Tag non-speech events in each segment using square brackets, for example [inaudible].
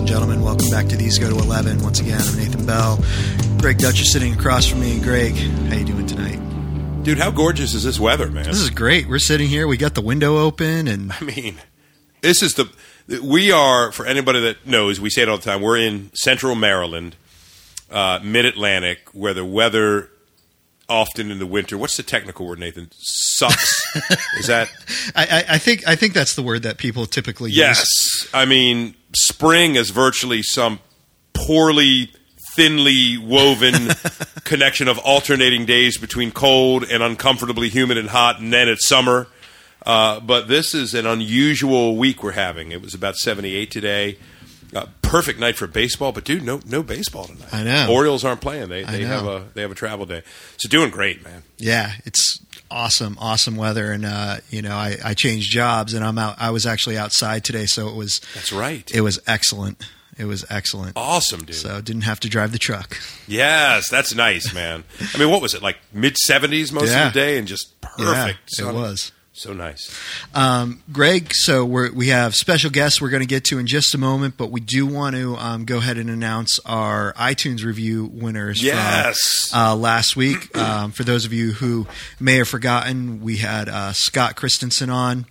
and gentlemen. Welcome back to These Go to 11. Once again, I'm Nathan Bell. Greg Dutch is sitting across from me. Greg, how you doing tonight? Dude, how gorgeous is this weather, man? This is great. We're sitting here. We got the window open, and I mean, this is the. We are, for anybody that knows, we say it all the time, we're in central Maryland, uh, mid Atlantic, where the weather often in the winter. What's the technical word, Nathan? Sucks. [laughs] is that? I, I, I think I think that's the word that people typically Yes. use. Yes, I mean, spring is virtually some poorly, thinly woven [laughs] connection of alternating days between cold and uncomfortably humid and hot, and then it's summer. Uh, but this is an unusual week we're having. It was about 78 today. Uh, perfect night for baseball, but dude, no no baseball tonight. I know. Orioles aren't playing. They they have a they have a travel day. So doing great, man. Yeah, it's awesome, awesome weather, and uh, you know, I, I changed jobs, and I'm out. I was actually outside today, so it was That's right. it was excellent. It was excellent. awesome, dude. So didn't have to drive the truck. Yes, that's nice, man. I mean, what was it like mid seventies most Yeah. of the day, and just perfect. Yeah, it was. So nice. Um, Greg, so we're, we have special guests we're going to get to in just a moment, but we do want to um, go ahead and announce our iTunes review winners Yes. from uh, last week. [clears throat] Um, for those of you who may have forgotten, we had uh, Scott Christensen on.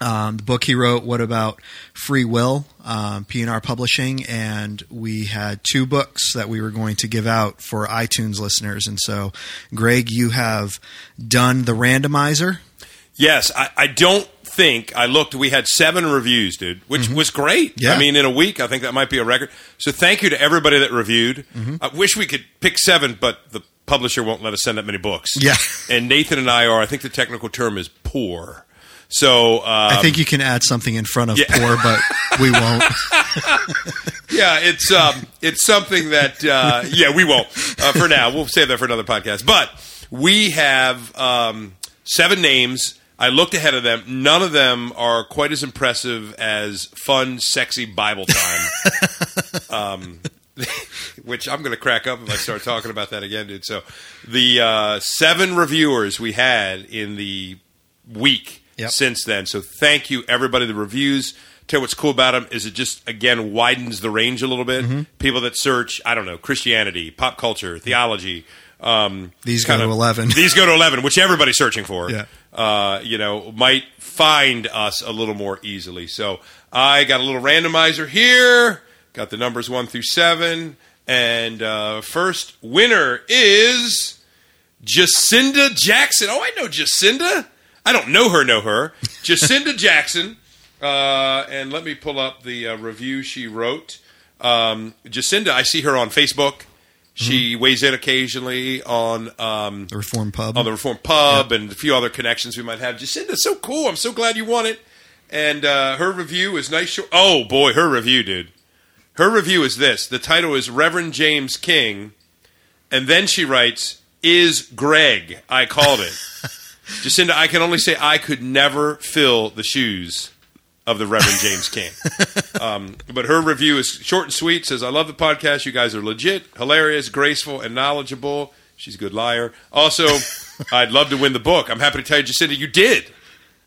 Um, the book he wrote, What About Free Will, um, P&R Publishing, and we had two books that we were going to give out for iTunes listeners. And so, Greg, you have done the randomizer. Yes, I, I don't think I looked. We had seven reviews, dude, which was great. Mm-hmm. Yeah. I mean, in a week, I think that might be a record. So thank you to everybody that reviewed. Mm-hmm. I wish we could pick seven, but the publisher won't let us send that many books. Yeah. and Nathan and I are. I think the technical term is poor. So uh, I think you can add something in front of yeah. poor, but we won't. [laughs] [laughs] Yeah, it's um, it's something that uh, yeah we won't uh, for now. We'll save that for another podcast. But we have um, seven names. I looked ahead of them. None of them are quite as impressive as fun, sexy Bible time. [laughs] um, [laughs] which I'm going to crack up if I start talking about that again, dude. So the uh, seven reviewers we had in the week Yep. since then. So thank you, everybody. The reviews. Tell you what's cool about them is it just again widens the range a little bit. Mm-hmm. People that search, I don't know, Christianity, pop culture, theology. Um, These go to 11. These go to eleven, which everybody's searching for. Yeah. Uh, you know, might find us a little more easily. So I got a little randomizer here. Got the numbers one through seven, and uh, first winner is Jacinda Jackson. Oh, I know Jacinda. I don't know her, know her. Jacinda [laughs] Jackson. Uh, and let me pull up the uh, review she wrote. Um, Jacinda, I see her on Facebook. She weighs in occasionally on um, The Reform Pub. on the Reform Pub and a few other connections we might have. Jacinda's so cool. I'm so glad you won it. And uh, her review is nice. Short- oh boy, her review, dude. Her review is this. The title is Reverend James King, and then she writes, "Is Greg? I called it." [laughs] Jacinda, I can only say I could never fill the shoes of the Reverend James King. [laughs] Um, but her review is short and sweet. Says, "I love the podcast. You guys are legit, hilarious, graceful, and knowledgeable." She's a good liar. Also, [laughs] I'd love to win the book. I'm happy to tell you, Jacinda, you did.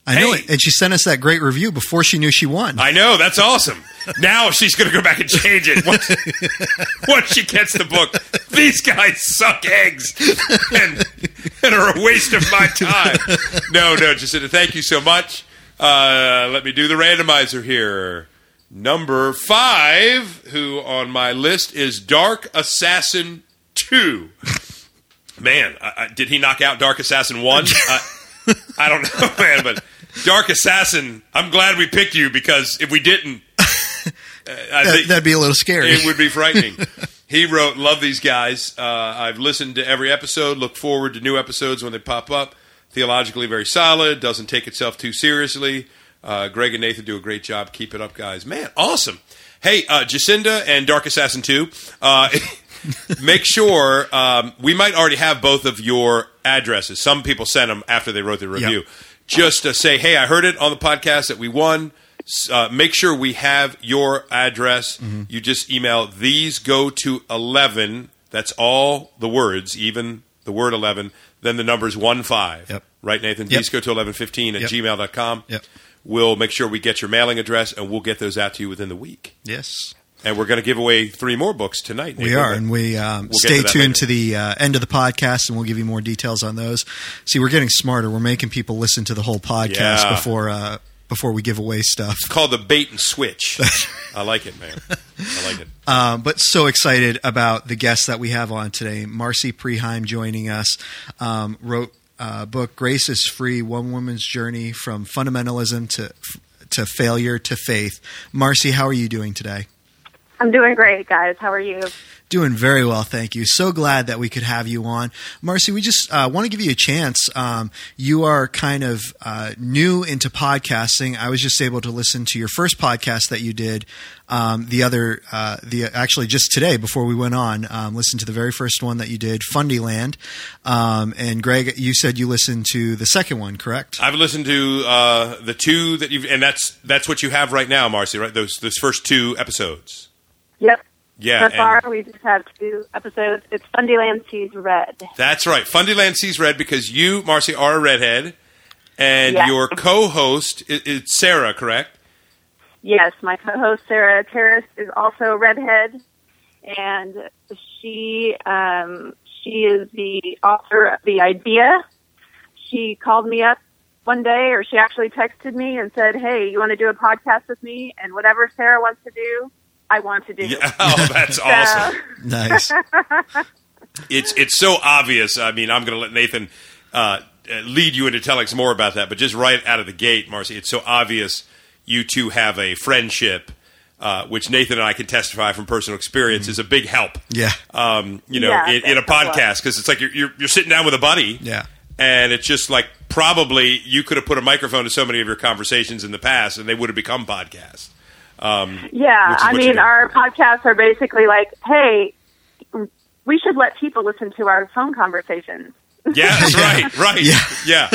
I know hey. it. And she sent us that great review before she knew she won. I know that's awesome. [laughs] Now she's going to go back and change it once, once she gets the book. These guys suck eggs and, and are a waste of my time. No, no, Jacinda, thank you so much. Uh, let me do the randomizer here. Number five, who on my list is Dark Assassin Two. Man, I, I, did he knock out Dark Assassin One? I, I don't know, [laughs] man, but Dark Assassin. I'm glad we picked you because if we didn't, uh, That, that'd be a little scary. it would be frightening. [laughs] he wrote, "Love these guys. Uh, I've listened to every episode. Look forward to new episodes when they pop up. Theologically very solid. Doesn't take itself too seriously. Uh, Greg and Nathan do a great job. Keep it up, guys. Man, awesome. Hey, uh, Jacinda and Dark Assassin Two. Uh, [laughs] make sure um, we might already have both of your addresses. Some people sent them after they wrote the review. Yep. Just to say, hey, I heard it on the podcast that we won. Uh, make sure we have your address. Mm-hmm. You just email these go to 11. That's all the words, even the word 11. Then the number's 1 5. Yep. Right, Nathan? Yep. Go to 1115 at Yep. gmail.com. Yep. We'll make sure we get your mailing address and we'll get those out to you within the week. yes. and we're going to give away three more books tonight. We are, and we um, we'll stay to tuned later. to the uh, end of the podcast, and we'll give you more details on those. See, we're getting smarter. We're making people listen to the whole podcast Yeah. before uh, before we give away stuff. It's called the bait and switch. [laughs] I like it, man. I like it. [laughs] Um, but so excited about the guests that we have on today. Marcy Preheim joining us um, wrote a book "Grace is Free: One Woman's Journey from Fundamentalism to to Failure to Faith." Marcy, how are you doing today? I'm doing great, guys. How are you? Doing very well, thank you. So glad that we could have you on. Marcy, we just uh, want to give you a chance. Um, you are kind of uh, new into podcasting. I was just able to listen to your first podcast that you did um, the other, uh, the actually just today before we went on. Um, listen to the very first one that you did, Fundyland. Um, and Greg, you said you listened to the second one, correct? I've listened to uh, the two that you've, and that's that's what you have right now, Marcy. Right? Those those first two episodes. Yep. Yeah, so far, we just have two episodes. It's Fundyland Sees Red. that's right. Fundyland sees red because you, Marcy, are a redhead, and Yes. your co-host is, is Sarah, correct? Yes, my co-host Sarah Terrace is also a redhead, and she um, she is the author of the idea. She called me up one day, or she actually texted me and said, "Hey, you want to do a podcast with me?" And whatever Sarah wants to do, I want to do. Yeah. [laughs] Oh, that's So- awesome. Nice. it's it's so obvious. I mean, I'm going to let Nathan uh, lead you into telling some more about that, but just right out of the gate, Marcy, it's so obvious you two have a friendship, uh, which Nathan and I can testify from personal experience is a big help. Yeah. Um, you know, Yeah, in, in a that's a lot. podcast because it's like you're, you're you're sitting down with a buddy. Yeah. And it's just like probably you could have put a microphone to so many of your conversations in the past, and they would have become podcasts. Um, Yeah, I mean, our podcasts are basically like, hey, we should let people listen to our phone conversations yeah, [laughs] that's right, right. Yeah. yeah,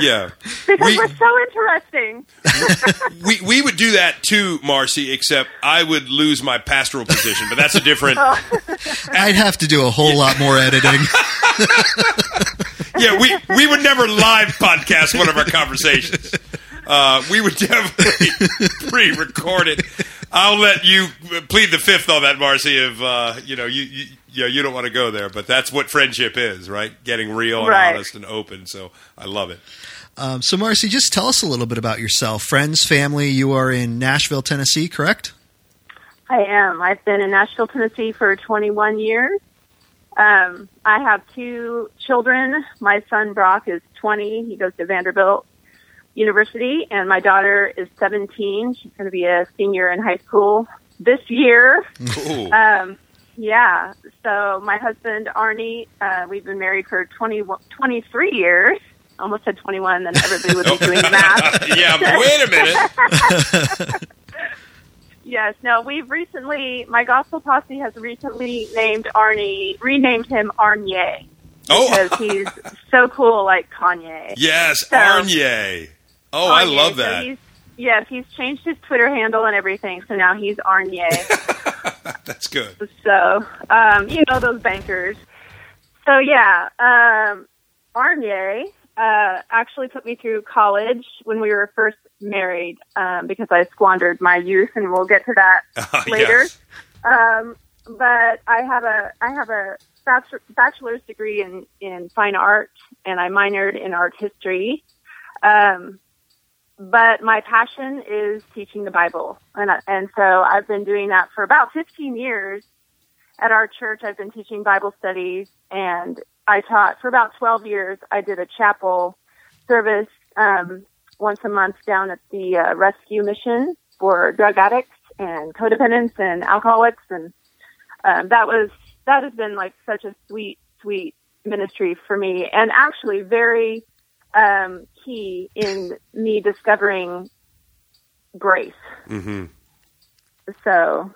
yeah. because We- we, are so interesting. [laughs] we we would do that too, Marcy. Except I would lose my pastoral position, but that's a different. [laughs] I'd have to do a whole lot more editing. Yeah, we we would never live podcast one of our conversations. Uh, we would [laughs] definitely pre-record it. I'll let you plead the fifth on that, Marcy. If uh, you know you, you you know, you don't want to go there, but that's what friendship is, right? Getting real and Right. honest and open. So I love it. Um, so, Marcy, just tell us a little bit about yourself. Friends, family. You are in Nashville, Tennessee, correct? I am. I've been in Nashville, Tennessee for 21 years. Um, I have two children. My son Brock is 20. He goes to Vanderbilt University, and my daughter is 17. She's going to be a senior in high school this year. Cool. [laughs] Um, yeah. So my husband Arnie, uh, we've been married for 20, 23 years. Almost said 21, then everybody would be doing math. [laughs] yeah, but wait a minute. [laughs] Yes, no, we've recently, my gospel posse has recently named Arnie, renamed him Arnie Oh, because he's so cool like Kanye. yes, So- Arnie. Oh, I love so that. he's- yes, he's changed his Twitter handle and everything, so now he's Arnie. [laughs] That's good. so, um, you know those bankers. So yeah, um, Arnie uh, actually put me through college when we were first married um, because I squandered my youth, and we'll get to that [laughs] later. Yes. Um, but I have a I have a bachelor's degree in in fine art, and I minored in art history. Um, but my passion is teaching the Bible, and and so I've been doing that for about 15 years. At our church, I've been teaching Bible studies, and I taught for about 12 years. I did a chapel service um, once a month down at the uh, rescue mission for drug addicts and codependents and alcoholics, and um, that was that has been like such a sweet, sweet ministry for me, and actually very um, key in me discovering grace. hmm So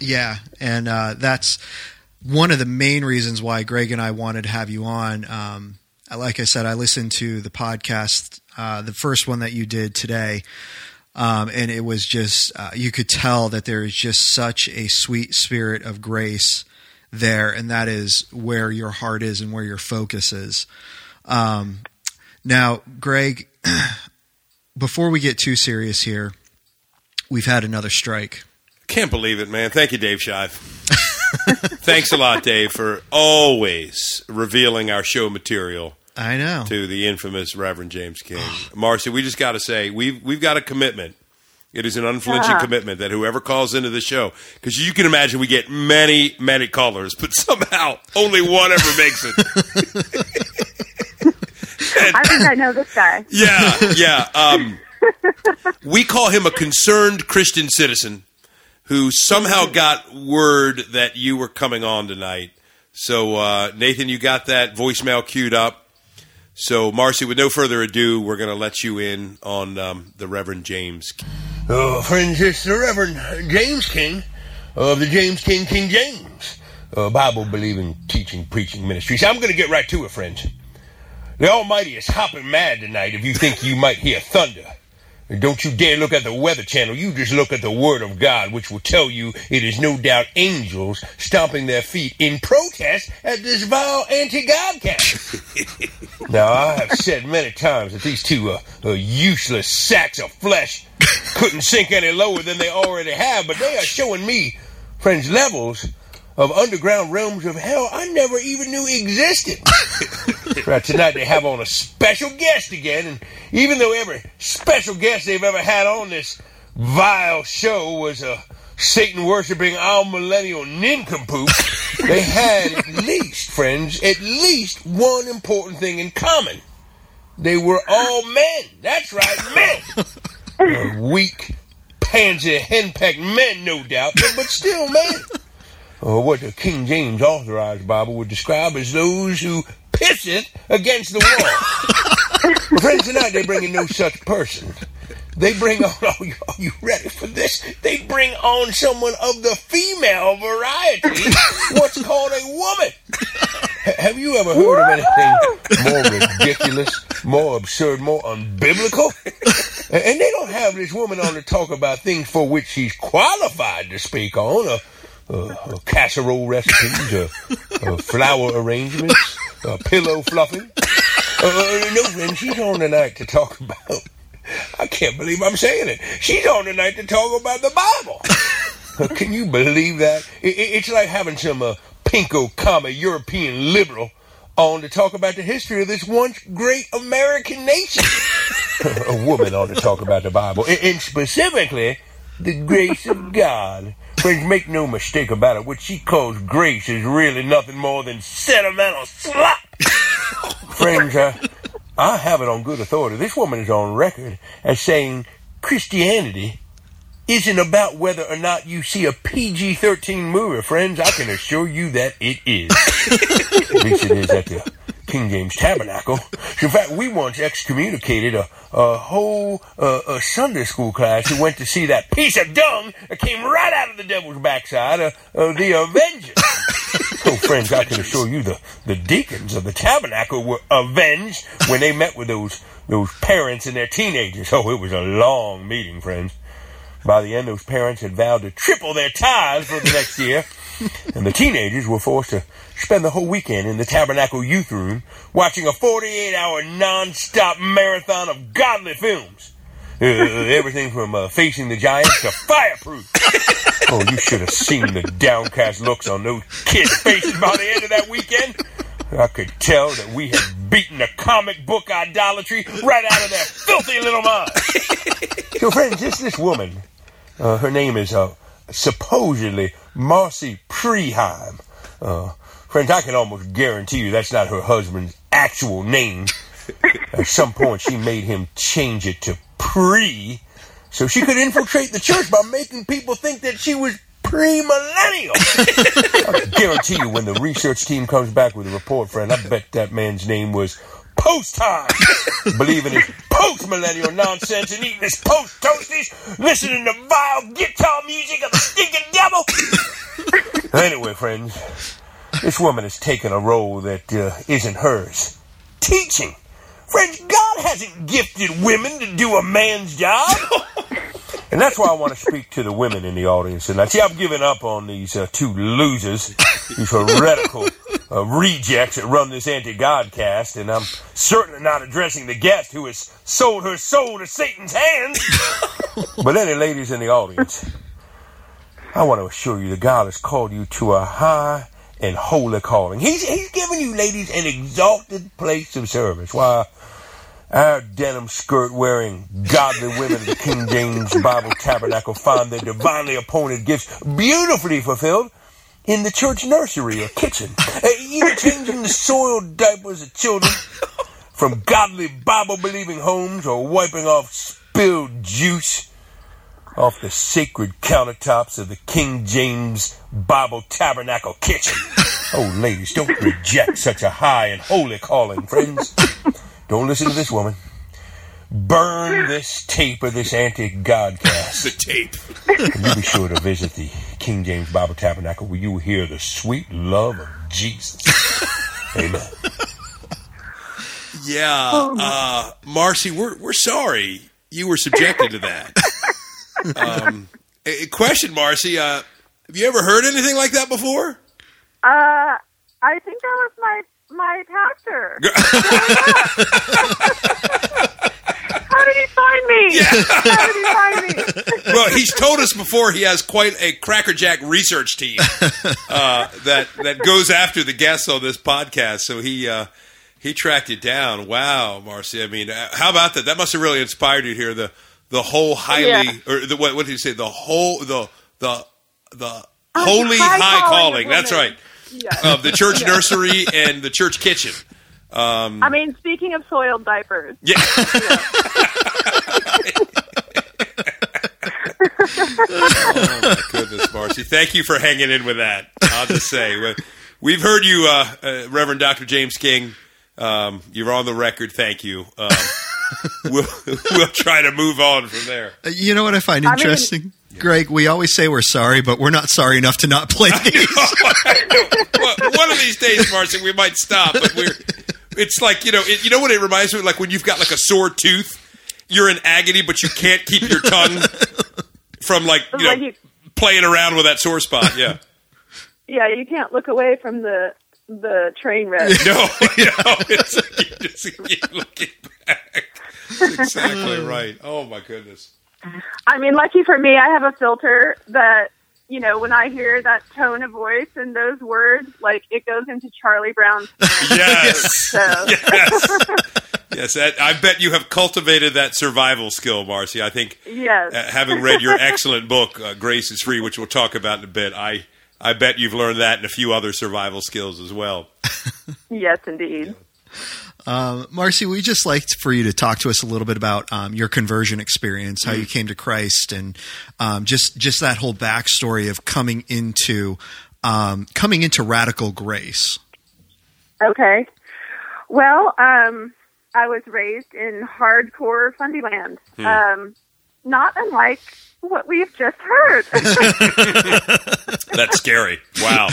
Yeah, and uh, that's one of the main reasons why Greg and I wanted to have you on. Um, like I said, I listened to the podcast, uh, the first one that you did today, um, and it was just uh, you could tell that there is just such a sweet spirit of grace there, and that is where your heart is and where your focus is. Um, now, Greg, [clears throat] before we get too serious here, we've had another strike. Can't believe it, man. Thank you, Dave Shive. [laughs] Thanks a lot, Dave, for always revealing our show material I know. to the infamous Reverend James King. Marcy, we just got to say we've we've got a commitment. It is an unflinching Yeah. commitment that whoever calls into the show, because you can imagine we get many, many callers, but somehow only one ever makes it. [laughs] I think I know this guy. Yeah, yeah. Um, we call him a concerned Christian citizen who somehow got word that you were coming on tonight. So, uh, Nathan, you got that voicemail queued up. So, Marcy, with no further ado, we're going to let you in on um, the Reverend James. Uh, friends, it's the Reverend James King of the James King King James uh, Bible believing, teaching, preaching ministries. I'm going to get right to it, friends. The Almighty is hopping mad tonight if you think you might hear thunder. Don't you dare look at the Weather Channel. You just look at the Word of God, which will tell you it is no doubt angels stomping their feet in protest at this vile anti-God camp. [laughs] now, I have said many times that these two uh, uh, useless sacks of flesh couldn't sink any lower than they already have, but they are showing me, friends, levels of underground realms of hell I never even knew existed. [laughs] Right, tonight they have on a special guest again, and even though every special guest they've ever had on this vile show was a Satan worshipping our millennial nincompoop, they had at least, friends, at least one important thing in common. They were all men. That's right, men. Uh, weak, pansy, henpecked men, no doubt, but, still men. Or what the King James Authorized Bible would describe as those who pisseth against the wall. [laughs] Friends, tonight they bring in no such person. They bring on, are you, are you ready for this? They bring on someone of the female variety, what's called a woman. Have you ever heard of anything more ridiculous, more absurd, more unbiblical? And they don't have this woman on to talk about things for which she's qualified to speak on. Uh, uh, uh, casserole recipes, uh, uh, flower arrangements, uh, pillow fluffing. No, friend, she's on tonight to talk about. I can't believe I'm saying it. She's on tonight to talk about the Bible. Can you believe that? I- I- It's like having some pinko comma European liberal on to talk about the history of this once great American nation. [laughs] a woman on to talk about the Bible, and specifically the grace of God. Friends, make no mistake about it. What she calls grace is really nothing more than sentimental slop. [laughs] Friends, uh, I have it on good authority. This woman is on record as saying Christianity isn't about whether or not you see a PG 13 movie, friends. I can assure you that it is. [laughs] At least it is at the King James Tabernacle. In fact, we once excommunicated a, a whole uh, a Sunday school class who went to see that piece of dung that came right out of the devil's backside, uh, uh, the Avenger. So, friends, I can assure you the, the deacons of the tabernacle were avenged when they met with those those parents and their teenagers. Oh, it was a long meeting, friends. By the end, those parents had vowed to triple their tithes for the next year, [laughs] and the teenagers were forced to spend the whole weekend in the tabernacle youth room watching a 48-hour non-stop marathon of godly films. Uh, everything from uh, Facing the Giants to Fireproof. [laughs] Oh, you should have seen the downcast looks on those kids' faces by the end of that weekend. I could tell that we had beaten the comic book idolatry right out of their filthy little minds. [laughs] So, friends, just this woman, uh, her name is uh, supposedly Marcy Preheim. Uh, friends, I can almost guarantee you that's not her husband's actual name. [laughs] At some point, she made him change it to Pre, so she could infiltrate the church by making people think that she was pre-millennial. [laughs] I guarantee you, when the research team comes back with a report, friend, I bet that man's name was Post Time, [laughs] believing his post-millennial nonsense and eating this post toasties, listening to vile guitar music of the stinking devil. [laughs] anyway, friends, this woman has taken a role that uh, isn't hers. Teaching. Friends, God hasn't gifted women to do a man's job. [laughs] And that's why I want to speak to the women in the audience tonight. See, I've given up on these uh, two losers, these heretical uh, rejects that run this anti-God cast, and I'm certainly not addressing the guest who has sold her soul to Satan's hands. but any ladies in the audience, I want to assure you that God has called you to a high and holy calling. He's, he's given you ladies an exalted place of service. Why, our denim skirt wearing godly women of the King James Bible Tabernacle find their divinely appointed gifts beautifully fulfilled in the church nursery or kitchen, even changing the soiled diapers of children from godly Bible believing homes or wiping off spilled juice off the sacred countertops of the King James Bible Tabernacle kitchen. Oh, ladies, don't reject such a high and holy calling, friends. Don't listen to this woman. Burn this tape of this anti-Godcast. The tape. And you be sure to visit the King James Bible Tabernacle where you will hear the sweet love of Jesus. Amen. Yeah, uh, Marcy, we're we're sorry you were subjected to that. um, a, a question, Marcy. Uh, have you ever heard anything like that before? Uh, I think that was my my pastor. [laughs] How did he find me? How did he find me? [laughs] well, he's told us before he has quite a crackerjack research team [laughs] uh, that that goes after the guests on this podcast. So he uh, he tracked it down. Wow, Marcy. I mean, uh, how about that? That must have really inspired you here. The the whole highly Yeah. or the, what, what did you say? The whole the the the holy high high, calling calling. That's right. Yeah. Of the church nursery and the church kitchen. I mean, speaking of soiled diapers, Yeah. oh my goodness, Marcy! Thank you for hanging in with that. I'll just say we- we've heard you, uh, uh, Reverend Doctor James King. Um, you're on the record. Thank you. Um, we'll [laughs] we'll try to move on from there. Uh, You know what I find I mean- interesting? Greg, we always say we're sorry, but we're not sorry enough to not play these. [laughs] Well, One of these days, Marcy, we might stop. But we're. It's like you know, it, you know what it reminds me of? Like when you've got like a sore tooth, you're in agony, but you can't keep your tongue from like you know Like you- playing around with that sore spot. Yeah. yeah, you can't look away from the the train wreck. [laughs] No, no, [laughs] it's like you just keep looking back. That's exactly mm. right. Oh my goodness. I mean, lucky for me, I have a filter that you know when I hear that tone of voice and those words, like it goes into Charlie Brown's. [laughs] Yes. So [laughs] Yes. Yes, that, I bet you have cultivated that survival skill, Marcy. I think yes, uh, having read your excellent book, uh, Grace is Free, which we'll talk about in a bit, I, I bet you've learned that and a few other survival skills as well. yes, indeed. Um, Marcy, we just liked for you to talk to us a little bit about um, your conversion experience, how you came to Christ, and um, just just that whole backstory of coming into um, coming into radical grace. Okay. Well, um, I was raised in hardcore Fundyland, um, not unlike what we've just heard. [laughs] That's scary. Wow.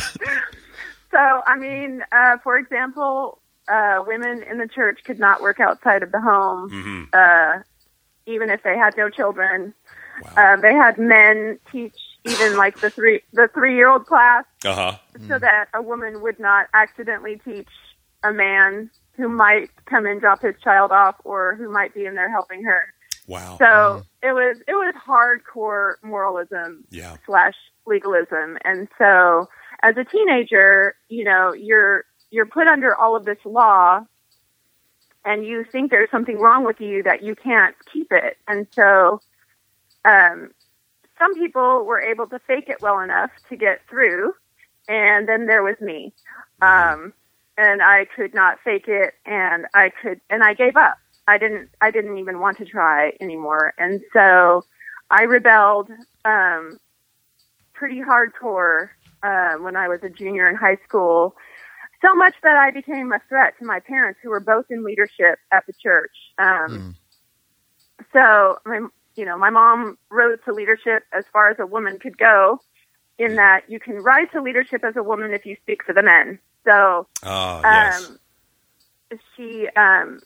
[laughs] so, I mean, uh, for example, uh, women in the church could not work outside of the home, uh, even if they had no children. Uh, they had men teach even [laughs] like the three the three year old class Uh huh. so that a woman would not accidentally teach a man who might come and drop his child off or who might be in there helping her. Wow. So it was it was hardcore moralism Yeah. slash legalism, and so as a teenager, you know, you're you're put under all of this law, and you think there's something wrong with you that you can't keep it, and so um, some people were able to fake it well enough to get through, and then there was me, um, and I could not fake it, and I could, and I gave up. I didn't, I didn't even want to try anymore, and so I rebelled um, pretty hardcore uh, when I was a junior in high school. So much that I became a threat to my parents, who were both in leadership at the church. Um, So, my, you know, my mom rose to leadership as far as a woman could go, in that you can rise to leadership as a woman if you speak for the men. So, Oh, yes. um, she, um,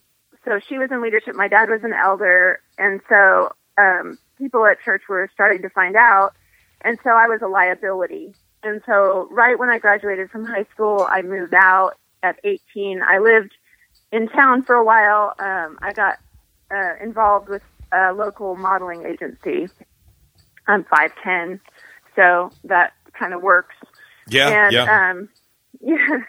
so she was in leadership. My dad was an elder, and so um, people at church were starting to find out, and so I was a liability and so right when I graduated from high school, I moved out at 18. I lived in town for a while. Um, I got uh, involved with a local modeling agency. I'm 5'10, so that kind of works. Yeah, and, yeah. Um, [laughs] yeah.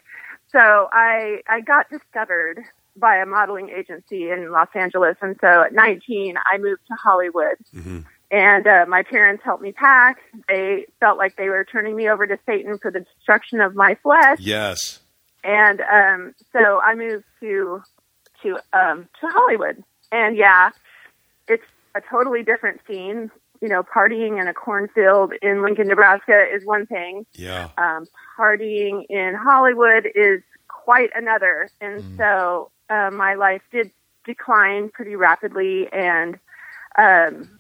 So I I got discovered by a modeling agency in Los Angeles, and so at 19 I moved to Hollywood. Mhm. And uh, my parents helped me pack. They felt like they were turning me over to Satan for the destruction of my flesh. Yes. And um, so I moved to to um, to Hollywood. And yeah, it's a totally different scene. You know, partying in a cornfield in Lincoln, Nebraska is one thing Yeah. um, partying in Hollywood is quite another. And so uh, my life did decline pretty rapidly, and um,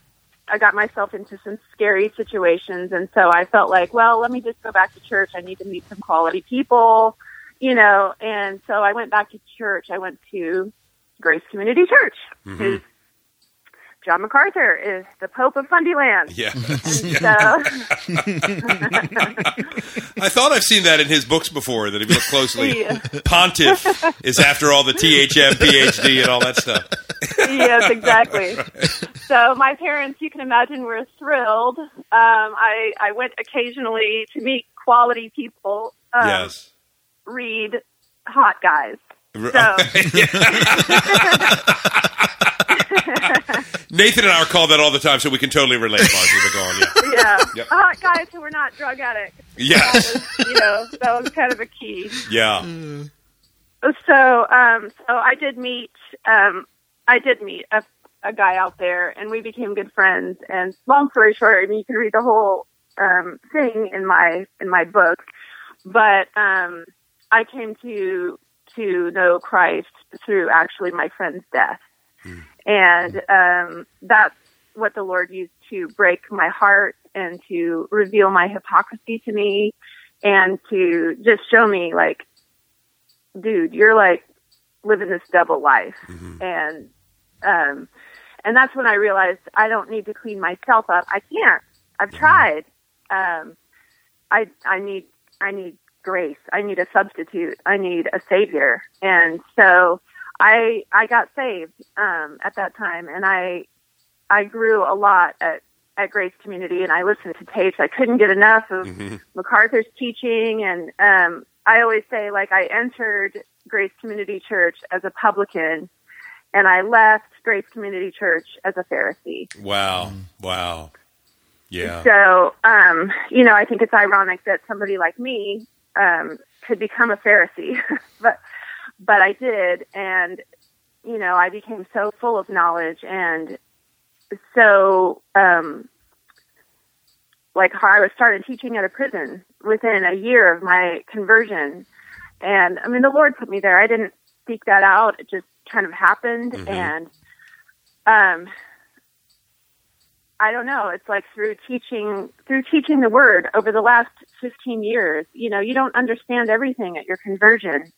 I got myself into some scary situations. And so I felt like, well, let me just go back to church. I need to meet some quality people, you know. And so I went back to church. I went to Grace Community Church, mm-hmm. who's John MacArthur is the Pope of Fundyland. Yeah. [laughs] So [laughs] I thought I've seen that in his books before. That if you look closely, [laughs] Yeah. Pontiff is after all the THM, PhD, and all that stuff. yes, exactly. So my parents, you can imagine, were thrilled. Um, I I went occasionally to meet quality people. Um, yes. Read hot guys. So [laughs] Nathan and I are called that all the time, so we can totally relate, Marcy. But go on, yeah. yeah, Yep. hot guys who were not drug addicts. Yeah. You know, that was kind of a key. Yeah. So, um, so I did meet, um, I did meet a, a guy out there, and we became good friends. And long story short, I mean, you can read the whole um, thing in my in my book. But um, I came to to know Christ through actually my friend's death, and um, that's what the Lord used to break my heart and to reveal my hypocrisy to me, and to just show me like dude, you're like living this double life. And, um, and that's when I realized I don't need to clean myself up. I can't. I've tried. Um, I, I need, I need grace. I need a substitute. I need a savior. And so I, I got saved, um, at that time and I, I grew a lot at, at Grace Community and I listened to tapes. I couldn't get enough of MacArthur's teaching and um I always say like I entered Grace Community Church as a publican and I left Grace Community Church as a Pharisee. Wow. Wow. Yeah. So, um, you know, I think it's ironic that somebody like me um could become a Pharisee. [laughs] but but I did and you know, I became so full of knowledge and so um like how I was started teaching at a prison within a year of my conversion. And I mean the Lord put me there. I didn't seek that out. It just kind of happened and um I don't know. It's like through teaching through teaching the word over the last 15 years, you know, you don't understand everything at your conversion.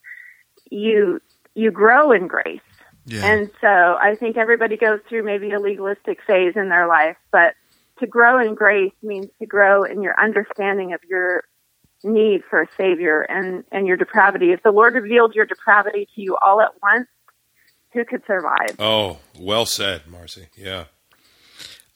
You you grow in grace. Yeah. And so I think everybody goes through maybe a legalistic phase in their life, but to grow in grace means to grow in your understanding of your need for a savior and, and your depravity. If the Lord revealed your depravity to you all at once, who could survive? Oh, well said, Marcy. Yeah.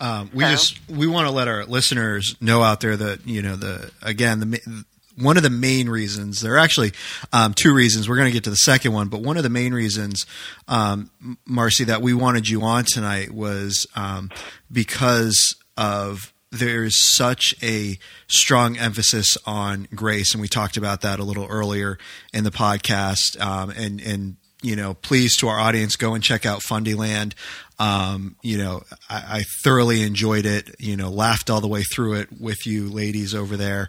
Um, we So- just we want to let our listeners know out there that you know the again the ma- one of the main reasons there are actually um, two reasons we're going to get to the second one but one of the main reasons um, Marcy that we wanted you on tonight was um, because of there's such a strong emphasis on grace and we talked about that a little earlier in the podcast um, and and you know, please to our audience, go and check out Fundyland. Um, you know, I, I thoroughly enjoyed it. You know, laughed all the way through it with you ladies over there.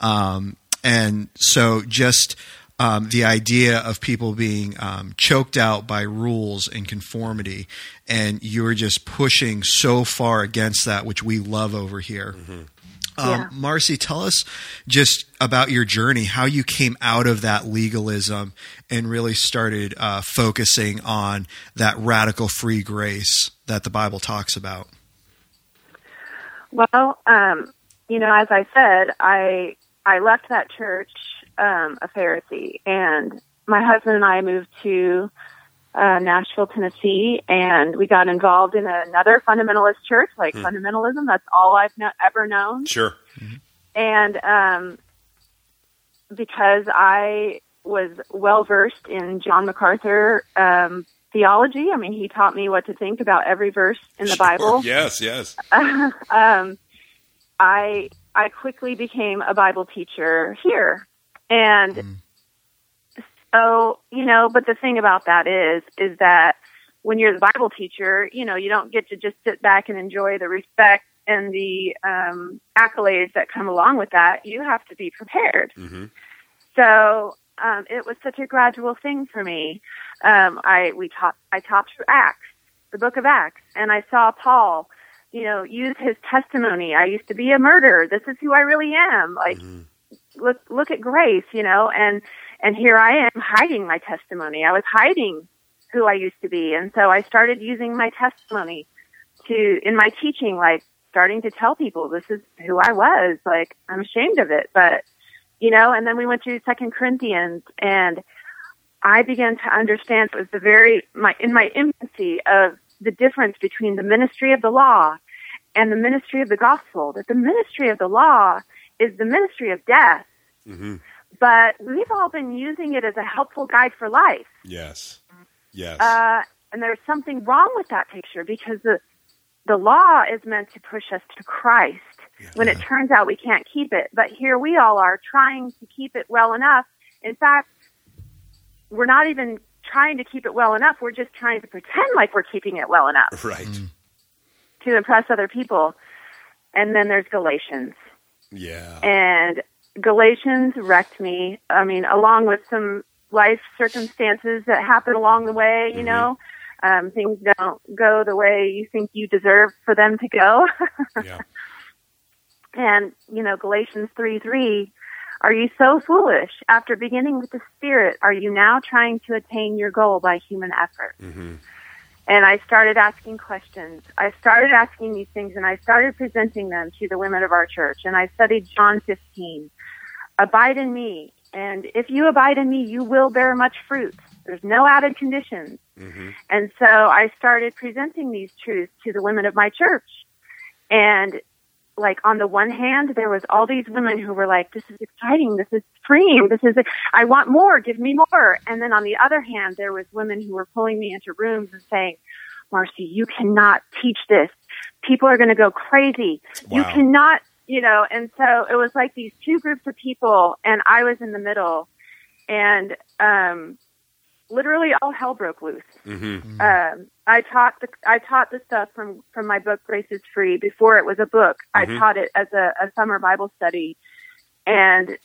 Um, and so just um, the idea of people being um, choked out by rules and conformity, and you're just pushing so far against that, which we love over here. Um, Yeah. Marcy, tell us just about your journey, how you came out of that legalism and really started uh, focusing on that radical free grace that the Bible talks about. Well, um, you know, as I said, I I left that church um, a Pharisee, and my husband and I moved to uh, Nashville, Tennessee, and we got involved in another fundamentalist church, like fundamentalism. That's all I've no- ever known. Sure. And um, because I was well versed in John MacArthur um, theology, I mean, he taught me what to think about every verse in the Bible. Yes, yes. [laughs] um, I I quickly became a Bible teacher here, and so you know. But the thing about that is, is that when you're the Bible teacher, you know, you don't get to just sit back and enjoy the respect and the um, accolades that come along with that. You have to be prepared. hmm So um, it was such a gradual thing for me. Um, I we taught I taught through Acts, the Book of Acts, and I saw Paul, you know, use his testimony. I used to be a murderer. This is who I really am. Like, mm-hmm. look look at grace, you know, and and here I am hiding my testimony. I was hiding who I used to be, and so I started using my testimony to in my teaching, like starting to tell people this is who I was. Like I'm ashamed of it, but you know, and then we went to Second Corinthians and I began to understand it was the very my in my infancy of the difference between the ministry of the law and the ministry of the gospel. That the ministry of the law is the ministry of death, hmm but we've all been using it as a helpful guide for life. Yes. Yes. Uh, and there's something wrong with that picture because the the law is meant to push us to Christ. When it turns out we can't keep it, but here we all are trying to keep it well enough. In fact, we're not even trying to keep it well enough. We're just trying to pretend like we're keeping it well enough [laughs] right. to impress other people. And then there's Galatians. Yeah. and Galatians wrecked me. I mean, along with some life circumstances that happen along the way, you Mhm. know, um, things don't go the way you think you deserve for them to go. [laughs] yeah. and, you know, Galatians 3 3, are you so foolish? After beginning with the Spirit, are you now trying to attain your goal by human effort? hmm And I started asking questions. I started asking these things and I started presenting them to the women of our church. And I studied John 15. Abide in me. And if you abide in me, you will bear much fruit. There's no added conditions. hmm And so I started presenting these truths to the women of my church. And like on the one hand, there was all these women who were like, this is exciting. This is freeing. This is, I want more. Give me more. And then on the other hand, there was women who were pulling me into rooms and saying, Marcy, you cannot teach this. People are going to go crazy. You cannot, you know, and so it was like these two groups of people and I was in the middle and, um, literally all hell broke loose hmm um, I taught the I taught the stuff from from my book Grace is Free before it was a book. I Mhm. taught it as a, a summer Bible study, and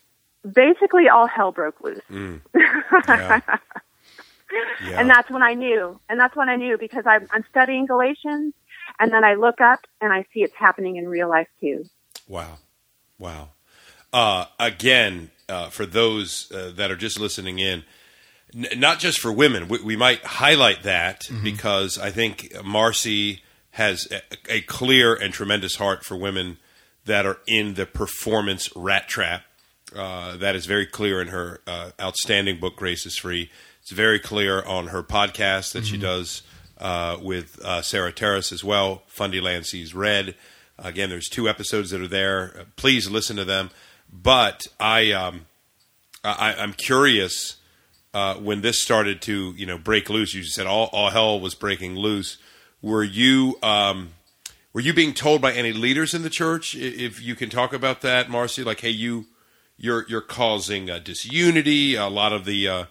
basically all hell broke loose. Mm. Yeah. [laughs] Yeah. And that's when I knew, and that's when I knew because I'm, I'm studying Galatians, and then I look up and I see it's happening in real life too. Wow. Wow. Uh, again, uh, for those uh, that are just listening in, n- not just for women, we, we might highlight that because I think Marcy has a, a clear and tremendous heart for women that are in the performance rat trap. Uh, that is very clear in her uh, outstanding book, Grace is Free. It's very clear on her podcast that she does uh, with uh, Sarah Terrace as well, Fundyland Sees Red. Again, there's two episodes that are there. Uh, Please listen to them. But I, um, I, I'm curious uh, when this started to, you know, break loose. You said all, all hell was breaking loose. Were you, um, were you being told by any leaders in the church, if you can talk about that, Marcy? Like, hey, you, you're you're causing uh, disunity. A lot of the uh,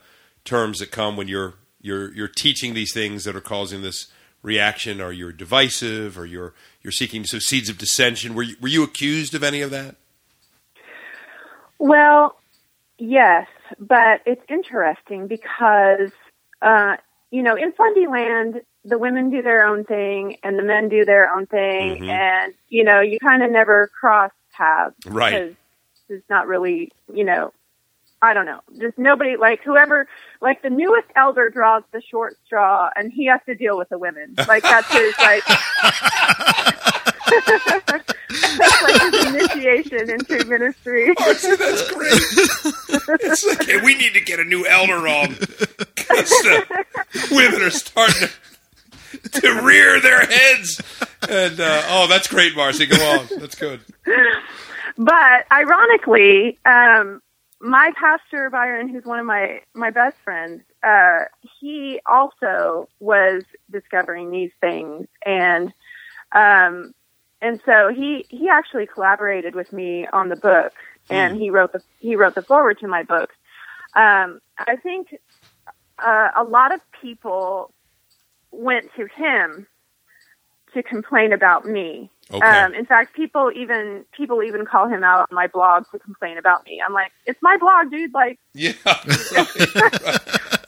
terms that come when you're you're you're teaching these things that are causing this reaction, or you're divisive, or you're you're seeking so seeds of dissension. Were you, were you accused of any of that? Well, yes, but it's interesting because, uh, you know, in Fundyland, the women do their own thing and the men do their own thing, Mhm. and you know, you kind of never cross paths Right. because it's not really, you know, I don't know, just nobody like whoever, like the newest elder draws the short straw, and he has to deal with the women. Like that's his like. [laughs] That's like his initiation into ministry. Marcy, that's great. it's like, hey, we need to get a new elder on because the women are starting to, to rear their heads. And uh, oh, that's great, Marcy. Go on. That's good. But ironically, um, my pastor Byron, who's one of my my best friends, uh, he also was discovering these things, and um, and so he he actually collaborated with me on the book, and he wrote the he wrote the foreword to my book. Um, I think uh, a lot of people went to him to complain about me. Okay. Um, in fact, people even people even call him out on my blog to complain about me. I'm like, it's my blog, dude. Like, Yeah. Right, [laughs] right.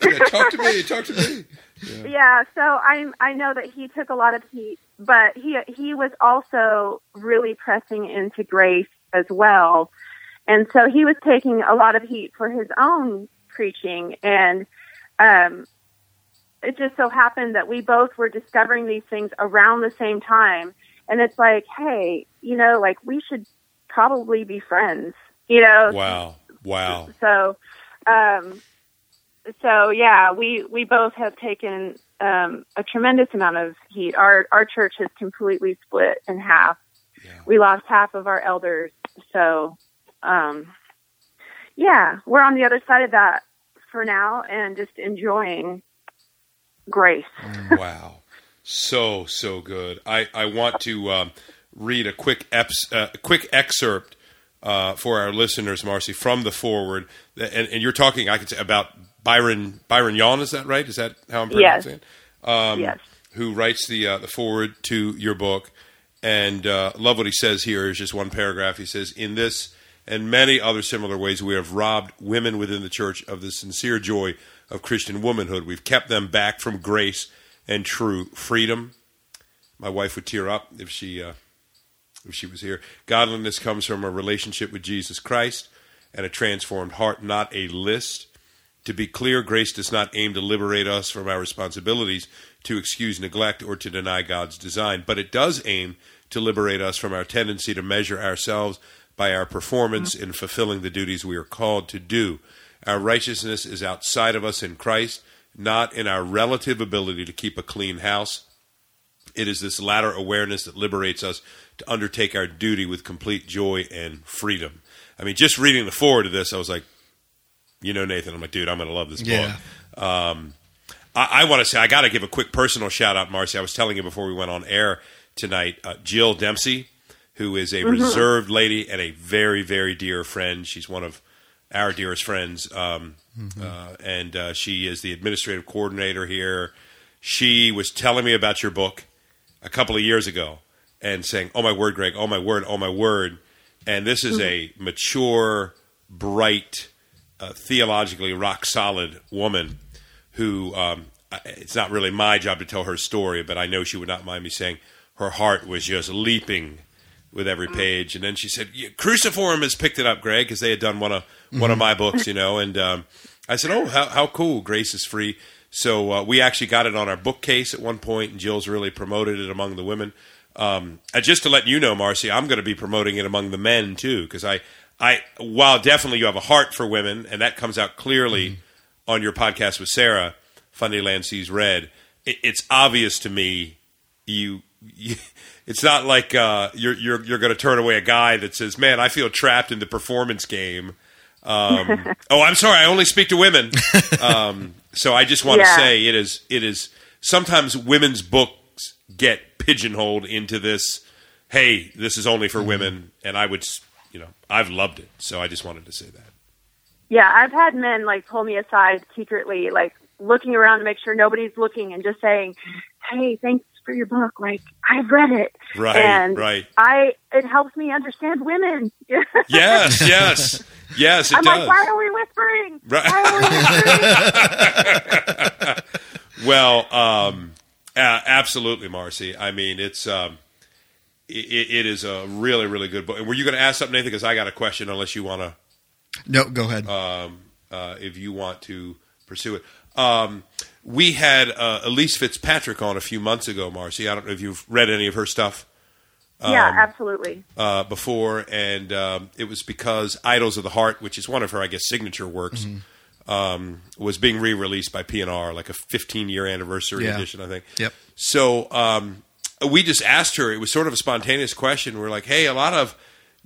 Yeah, talk to me. Talk to me. Yeah. So I I know that he took a lot of heat, but he he was also really pressing into grace as well, and so he was taking a lot of heat for his own preaching, and um, it just so happened that we both were discovering these things around the same time, and it's like, hey, you know, like we should probably be friends, you know. Wow. Wow. So, um, so yeah, we we both have taken um, a tremendous amount of heat. Our our church has completely split in half. Yeah. We lost half of our elders. So, um, yeah, we're on the other side of that for now, and just enjoying grace. wow. So, so good. I, I want to um, read a quick, eps, uh, quick excerpt uh, for our listeners, Marcy, from the foreword. And, and you're talking, I could say, about Byron Byron Yawn, is that right? Is that how I'm Yes. pronouncing it? Um, Yes. Who writes the, uh, the foreword to your book. And uh, love what he says here is just one paragraph. He says, In this and many other similar ways, we have robbed women within the church of the sincere joy of Christian womanhood. We've kept them back from grace and true freedom. My wife would tear up if she uh, if she was here. Godliness comes from a relationship with Jesus Christ and a transformed heart, not a list. To be clear, grace does not aim to liberate us from our responsibilities to excuse neglect or to deny God's design, but it does aim to liberate us from our tendency to measure ourselves by our performance in fulfilling the duties we are called to do. Our righteousness is outside of us in Christ, not in our relative ability to keep a clean house. It is this latter awareness that liberates us to undertake our duty with complete joy and freedom. I mean, just reading the foreword of this, I was like, you know, Nathan, I'm like, dude, I'm going to love this Yeah. book. Um, I, I want to say, I got to give a quick personal shout out, Marcy. I was telling you before we went on air tonight, uh, Jill Dempsey, who is a reserved lady and a very, very dear friend. She's one of our dearest friends, um, uh, and uh, she is the administrative coordinator here. She was telling me about your book a couple of years ago and saying, "Oh my word, Greg! Oh my word! Oh my word!" And this is a mature, bright, uh, theologically rock solid woman who um, it's not really my job to tell her story, but I know she would not mind me saying her heart was just leaping with every page. And then she said, "Cruciform has picked it up, Greg, because they had done one of one of my books, you know." And um, I said, "Oh, how, how cool! Grace is free." So uh, we actually got it on our bookcase at one point, and Jill's really promoted it among the women. Um, just to let you know, Marcy, I'm going to be promoting it among the men too, because I, I, while definitely you have a heart for women, and that comes out clearly on your podcast with Sarah, Fundyland Sees Red. It, it's obvious to me you, you [laughs] it's not like uh, you're you're you're going to turn away a guy that says, "Man, I feel trapped in the performance game." Um, [laughs] oh, I'm sorry, I only speak to women. [laughs] Um, so I just want to Yeah. say it is it is sometimes women's books get pigeonholed into this. Hey, this is only for women, and I would, you know, I've loved it. So I just wanted to say that. Yeah, I've had men like pull me aside secretly, like looking around to make sure nobody's looking, and just saying, "Hey, thanks for your book. Like I've read it, Right, and right. I it helps me understand women." [laughs] Yes, yes, yes. It I'm does. like, "Why are we whispering? Right. Why are we whispering?" [laughs] Well, um, a- absolutely, Marcy. I mean, it's um, it, it is a really, really good book. And were you going to ask something, Nathan? Because I got a question. Unless you want to, No, go ahead. um, uh, if you want to pursue it. Um, we had uh, Elyse Fitzpatrick on a few months ago, Marcy. I don't know if you've read any of her stuff. yeah, absolutely. uh, before, and um, it was because Idols of the Heart, which is one of her, I guess, signature works, um, was being re-released by P&R, like a 15-year anniversary Yeah. edition, I think. Yep. So um, we just asked her. It was sort of a spontaneous question. We're like, "Hey, a lot of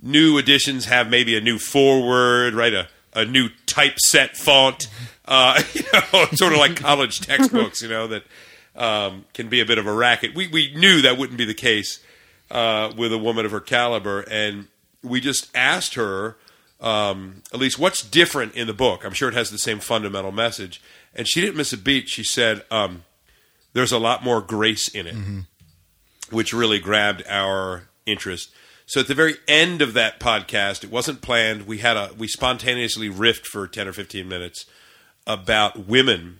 new editions have maybe a new foreword, right? A a new typeset font, uh, [laughs] you know, [laughs] sort of like college textbooks, you know, that um, can be a bit of a racket. We we knew that wouldn't be the case uh, with a woman of her caliber, and we just asked her, um, at least, what's different in the book. I'm sure it has the same fundamental message, and she didn't miss a beat. She said, um, "There's a lot more grace in it," which really grabbed our interest. So at the very end of that podcast, it wasn't planned. We had a we spontaneously riffed for ten or fifteen minutes about women,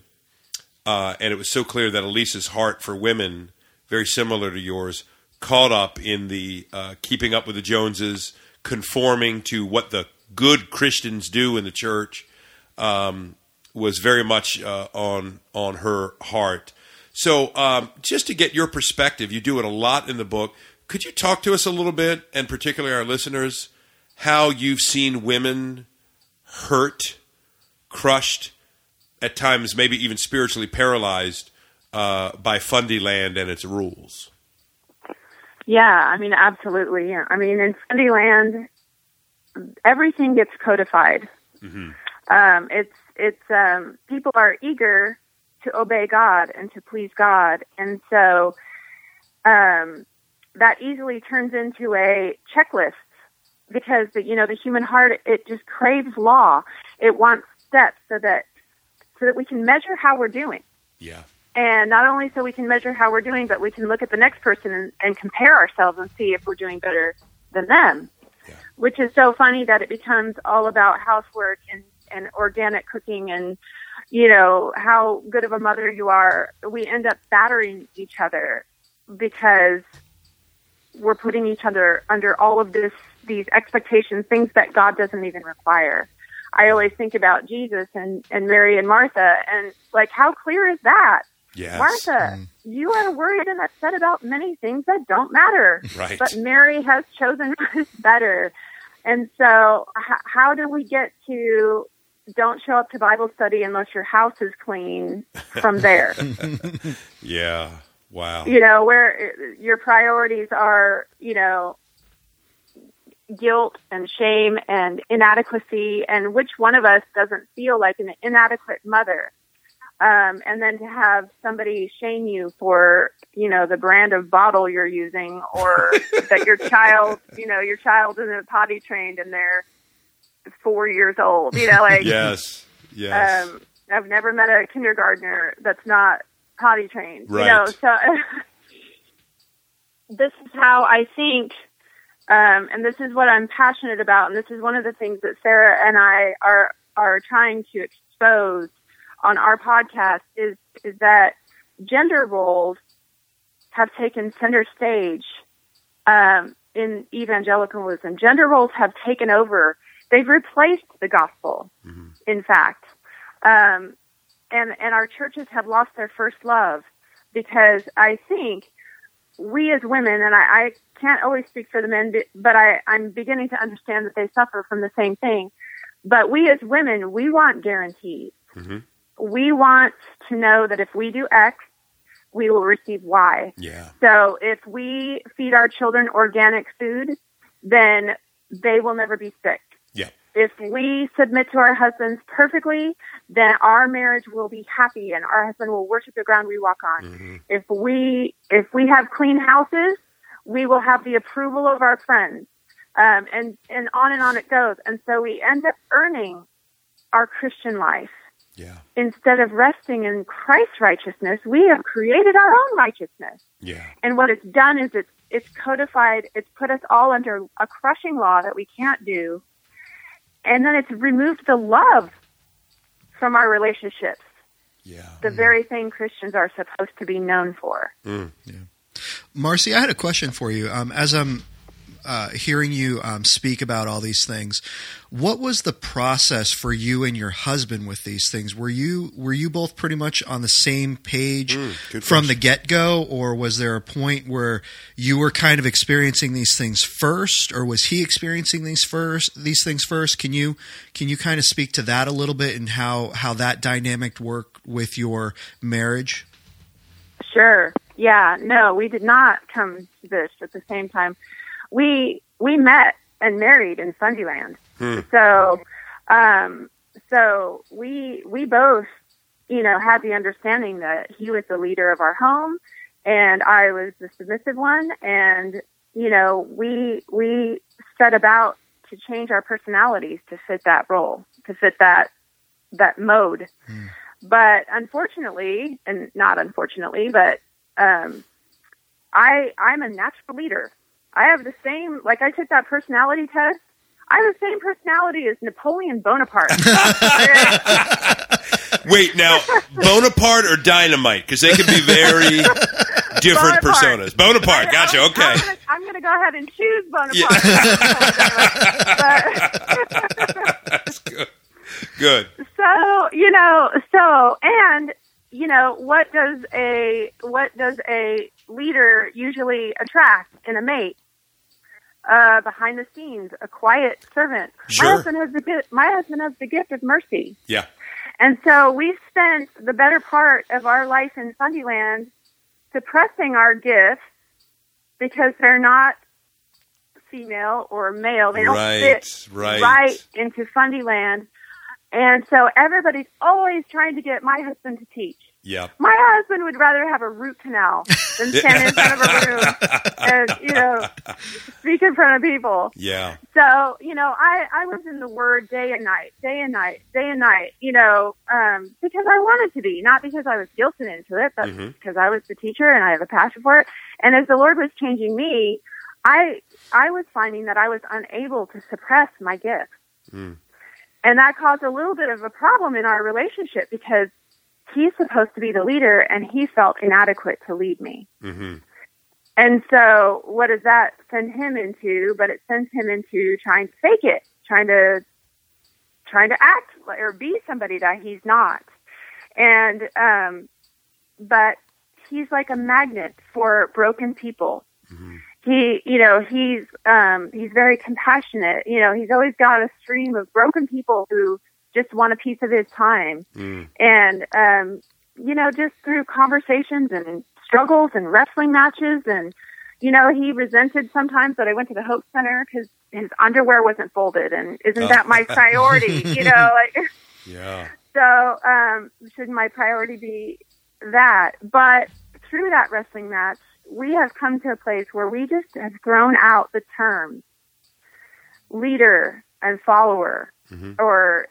uh, and it was so clear that Elyse's heart for women, very similar to yours, caught up in the uh, keeping up with the Joneses, conforming to what the good Christians do in the church, um, was very much uh, on on her heart. So, um, just to get your perspective, you do it a lot in the book. Could you talk to us a little bit, and particularly our listeners, how you've seen women hurt, crushed, at times maybe even spiritually paralyzed uh, by Fundyland and its rules? Yeah, I mean, absolutely. Yeah. I mean, in Fundyland, everything gets codified. Um, it's it's um, people are eager to obey God and to please God, and so um, that easily turns into a checklist because the, you know the human heart it just craves law. It wants steps so that so that we can measure how we're doing. Yeah. And not only so we can measure how we're doing, but we can look at the next person and, and compare ourselves and see if we're doing better than them. Yeah. Which is so funny that it becomes all about housework and, and organic cooking and, you know, how good of a mother you are. We end up battering each other because we're putting each other under all of this, these expectations, things that God doesn't even require. I always think about Jesus and, and Mary and Martha and like, how clear is that? Yes. Martha, mm. you are worried and upset about many things that don't matter. Right. But Mary has chosen [laughs] what is better. And so, h- how do we get to don't show up to Bible study unless your house is clean from there? [laughs] Yeah. Wow. you know, where uh, your priorities are, you know, guilt and shame and inadequacy, and which one of us doesn't feel like an inadequate mother? Um, and then to have somebody shame you for, you know, the brand of bottle you're using, or [laughs] that your child, you know, your child isn't potty trained and they're four years old. You know, [laughs] like Yes. Yes. um, I've never met a kindergartner that's not potty trained. Right. You know, so [laughs] this is how I think, um, and this is what I'm passionate about, and this is one of the things that Sarah and I are are trying to expose on our podcast is is that gender roles have taken center stage um, in evangelicalism. Gender roles have taken over. They've replaced the gospel. In fact, um, and and our churches have lost their first love because I think we as women, and I, I can't always speak for the men, but I, I'm beginning to understand that they suffer from the same thing. But we as women, we want guarantees. We want to know that if we do X, we will receive Y. yeah. So if we feed our children organic food, then they will never be sick. Yeah. If we submit to our husbands perfectly, then our marriage will be happy and our husband will worship the ground we walk on. If we if we have clean houses, we will have the approval of our friends. Um, and, and on and on it goes. And so we end up earning our Christian life Yeah. instead of resting in Christ's righteousness, we have created our own righteousness. Yeah. And what it's done is it's it's codified. It's put us all under a crushing law that we can't do, and then it's removed the love from our relationships. Yeah. The very thing Christians are supposed to be known for. Mm. Yeah. Marcy, I had a question for you. Um, as I'm uh, hearing you um, speak about all these things, what was the process for you and your husband with these things? Were you were you both pretty much on the same page Mm, from question. the get go, or was there a point where you were kind of experiencing these things first, or was he experiencing these first these things first? Can you can you kind of speak to that a little bit and how how that dynamic worked with your marriage? Sure. Yeah. No, we did not come to this at the same time. We we met and married in Fundyland. So, um, so we we both, you know, had the understanding that he was the leader of our home, and I was the submissive one, and you know, we we set about to change our personalities to fit that role, to fit that that mode. But unfortunately, and not unfortunately, but um, I I'm a natural leader. I have the same like I took that personality test. I have the same personality as Napoleon Bonaparte. [laughs] [laughs] Wait, now Bonaparte or Dynamite? Because they can be very different Bonaparte. personas. Bonaparte, gotcha. Okay. I'm gonna, go ahead and choose Bonaparte. But- [laughs] good. Good. so you know so and you know what does a what does a leader usually attract in a mate uh behind the scenes a quiet servant Sure. my husband has the gi- my husband has the gift of mercy Yeah. and so we spent the better part of our life in Fundyland suppressing our gifts because they're not female or male. They don't Right, fit right. right into Fundyland. And so everybody's always trying to get my husband to teach. Yeah. My husband would rather have a root canal than [laughs] stand in front of a room and, you know, speak in front of people. Yeah. So, you know, I, I was in the word day and night, day and night, day and night, you know, um, because I wanted to be, not because I was guilted into it, but Mhm. because I was the teacher and I have a passion for it. And as the Lord was changing me, I, I was finding that I was unable to suppress my gifts. Mm. And that caused a little bit of a problem in our relationship because he's supposed to be the leader and he felt inadequate to lead me. hmm And so what does that send him into? But it sends him into trying to fake it, trying to trying to act or be somebody that he's not. And um but he's like a magnet for broken people. He, you know, he's um he's very compassionate. You know, he's always got a stream of broken people who just want a piece of his time Mm. and um, you know, just through conversations and struggles and wrestling matches, and you know, he resented sometimes that I went to the Hope Center because his underwear wasn't folded, and isn't that my [laughs] priority? you know, like [laughs] [laughs] Yeah. so um, should my priority be that? But through that wrestling match, we have come to a place where we just have thrown out the terms leader and follower Mhm. or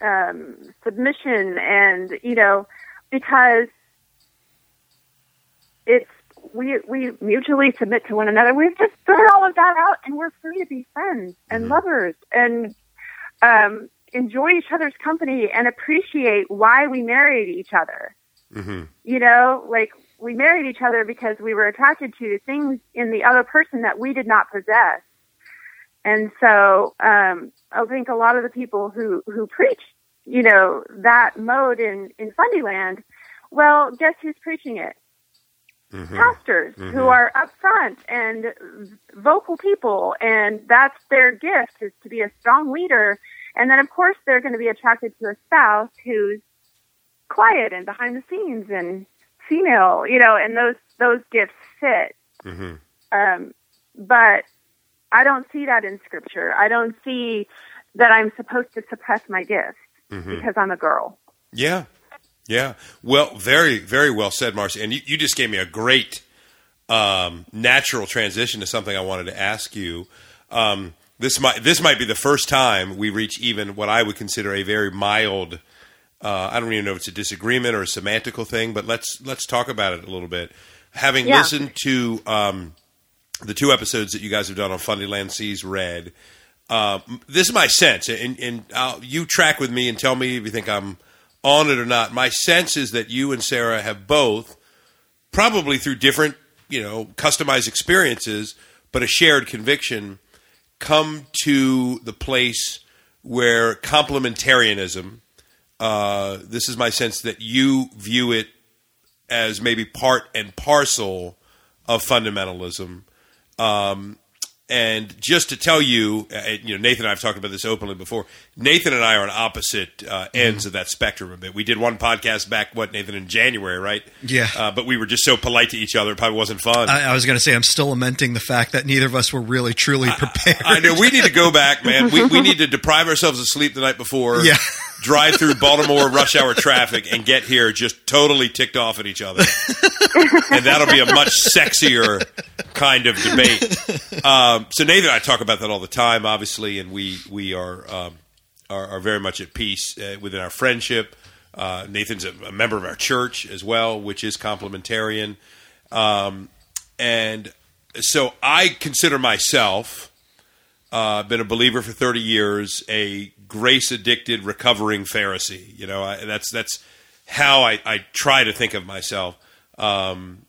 um, submission, and you know, because it's we we mutually submit to one another. We've just thrown all of that out, and we're free to be friends and lovers and um, enjoy each other's company and appreciate why we married each other. hmm You know, like we married each other because we were attracted to things in the other person that we did not possess. And so um, I think a lot of the people who, who preach, you know, that mode in, in Fundyland, well, guess who's preaching it? hmm pastors who are upfront and vocal people, and that's their gift is to be a strong leader. And then, of course, they're going to be attracted to a spouse who's quiet and behind the scenes and female, you know, and those those gifts fit. hmm Um, but I don't see that in Scripture. I don't see that I'm supposed to suppress my gifts hmm because I'm a girl. Yeah. Yeah. Well, very, very well said, Marcy. And you, you just gave me a great um, natural transition to something I wanted to ask you. Um, this might this might be the first time we reach even what I would consider a very mild. Uh, I don't even know if it's a disagreement or a semantical thing, but let's let's talk about it a little bit. Having Yeah. listened to um, the two episodes that you guys have done on Fundyland Sees Red, uh, this is my sense, and, and you track with me and tell me if you think I'm on it or not. My sense is that you and Sarah have both, probably through different, you know, customized experiences, but a shared conviction, come to the place where complementarianism. Uh, this is my sense that you view it as maybe part and parcel of fundamentalism. Um, and just to tell you, uh, you know, Nathan and I have talked about this openly before. Nathan and I are on opposite uh, ends of that spectrum a bit. We did one podcast back, what Nathan, in January, right? Yeah. Uh, but we were just so polite to each other; it probably wasn't fun. I, I was going to say I'm still lamenting the fact that neither of us were really truly prepared. I know we need to go back, man. We, we [laughs] need to deprive ourselves of sleep the night before. Yeah. Drive through Baltimore rush hour traffic and get here just totally ticked off at each other, and that'll be a much sexier kind of debate. Um, so Nathan and I talk about that all the time, obviously, and we we are um, are, are, very much at peace uh, within our friendship. Uh, Nathan's a, a, member of our church as well, which is complementarian, um, and so I consider myself uh, been a believer for 30 years, a grace addicted, recovering Pharisee. You know, I, that's that's how I, I, try to think of myself, um,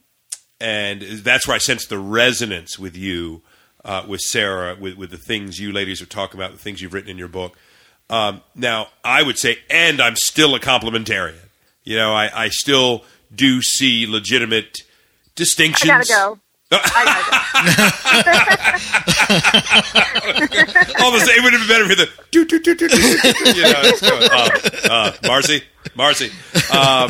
and that's where I sense the resonance with you, uh, with Sarah, with, with the things you ladies are talking about, the things you've written in your book. Um, now, I would say, and I'm still a complementarian. You know, I, I still do see legitimate distinctions. I gotta go. [laughs] All of a sudden, it would have been better for the do do do do do. You know, it's going, uh, uh, Marcy, Marcy. Um,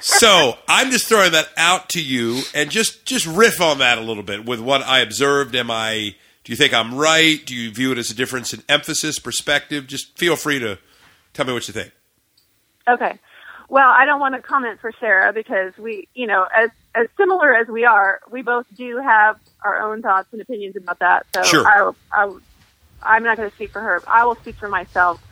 so I'm just throwing that out to you, and just just riff on that a little bit with what I observed. Am I? Do you think I'm right? Do you view it as a difference in emphasis, perspective? Just feel free to tell me what you think. Okay. Well, I don't want to comment for Sarah because we, you know, as as similar as we are, we both do have our own thoughts and opinions about that. So sure. I, I, I'm not going to speak for her. I will speak for myself.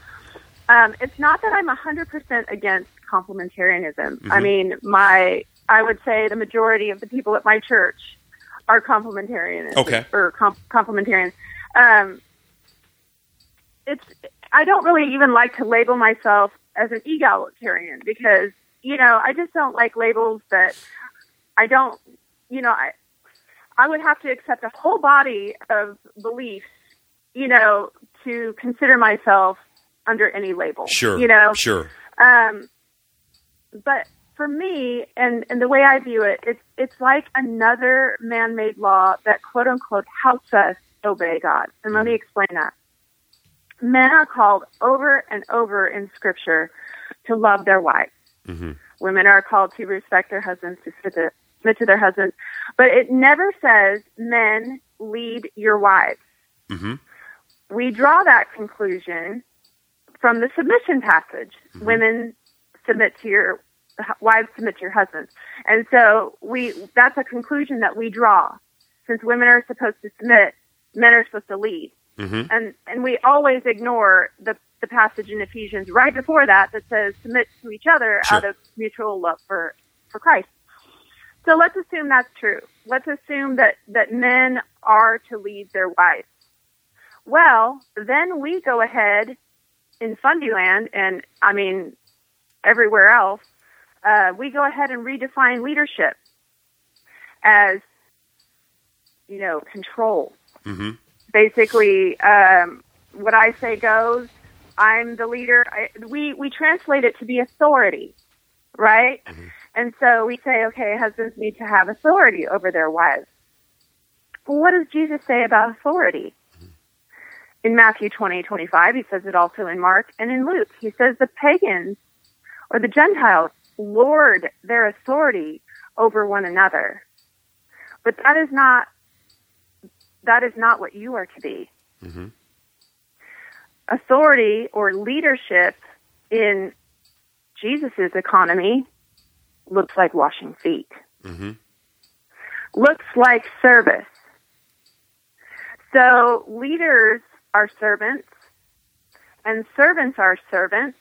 Um, it's not that I'm 100% against complementarianism. Mm-hmm. I mean, my I would say the majority of the people at my church are complementarians. Okay. Or com- complementarians. Um, it's I don't really even like to label myself as an egalitarian because you know I just don't like labels that I don't you know I I would have to accept a whole body of beliefs you know to consider myself under any label sure you know? sure. Um but for me and and the way I view it it's it's like another man-made law that quote unquote helps us obey God. And let me explain that. Men are called over and over in Scripture to love their wives. Mm-hmm. Women are called to respect their husbands, to submit to their husbands. But it never says, men, lead your wives. Mm-hmm. We draw that conclusion from the submission passage. Mm-hmm. Women submit to your wives submit to your husbands. And so we that's a conclusion that we draw. Since women are supposed to submit, men are supposed to lead. Mm-hmm. And and we always ignore the the passage in Ephesians right before that that says submit to each other sure. out of mutual love for for Christ. So let's assume that's true. Let's assume that that men are to lead their wives. Well, then we go ahead in Fundyland and I mean everywhere else. Uh, we go ahead and redefine leadership as you know control. Mm-hmm basically um, what I say goes. I'm the leader. I, we we translate it to be authority, right? Mm-hmm. And so we say, okay, husbands need to have authority over their wives. Well, what does Jesus say about authority? In Matthew 20, 25, he says it also in Mark and in Luke. He says the pagans or the Gentiles lord their authority over one another. But that is not that is not what you are to be. Mm-hmm. Authority or leadership in Jesus' economy looks like washing feet, mm-hmm. looks like service. So leaders are servants, and servants are servants.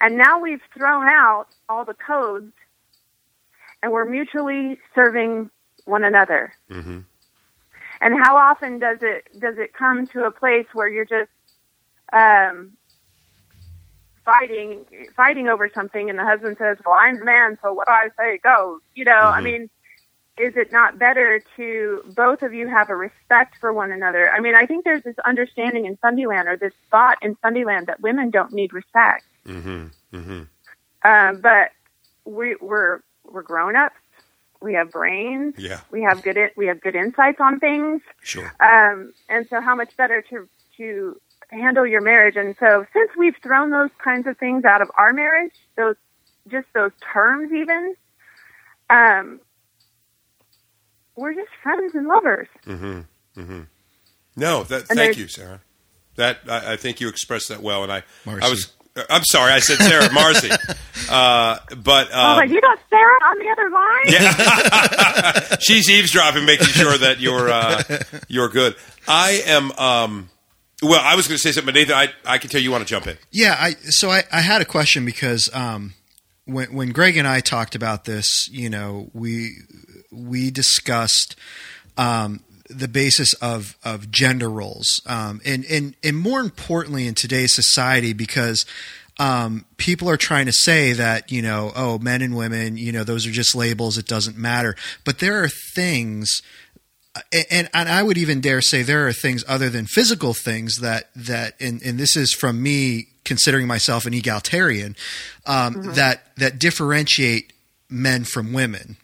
And now we've thrown out all the codes, and we're mutually serving one another. Mm-hmm. And how often does it does it come to a place where you're just um, fighting fighting over something, and the husband says, "Well, I'm the man, so what do I say goes." You know, mm-hmm. I mean, is it not better to both of you have a respect for one another? I mean, I think there's this understanding in Fundyland or this thought in Fundyland that women don't need respect. Mm-hmm. Mm-hmm. Um, but we, we're we're grown ups. We have brains. Yeah. We have good we have good insights on things. Sure. Um, and so, how much better to to handle your marriage? And so, since we've thrown those kinds of things out of our marriage, those just those terms, even, um, we're just friends and lovers. Mm-hmm. Mm-hmm. No, that. Thank you, Sarah. That I, I think you expressed that well, and I. Marcy. I was. I'm sorry, I said Sarah, Marcy. [laughs] Uh, but I was like, um, you got Sarah on the other line. yeah, [laughs] she's eavesdropping, making sure that you're uh, you're good. I am. Um, well, I was going to say something, but Nathan, I I can tell you want to jump in. Yeah, I so I, I had a question because um, when when Greg and I talked about this, you know, we we discussed um, the basis of of gender roles, um, and and and more importantly in today's society because. Um, people are trying to say that you know, oh, men and women, you know, those are just labels. It doesn't matter. But there are things and and I would even dare say there are things other than physical things that that and and this is from me considering myself an egalitarian um, that that differentiate men from women.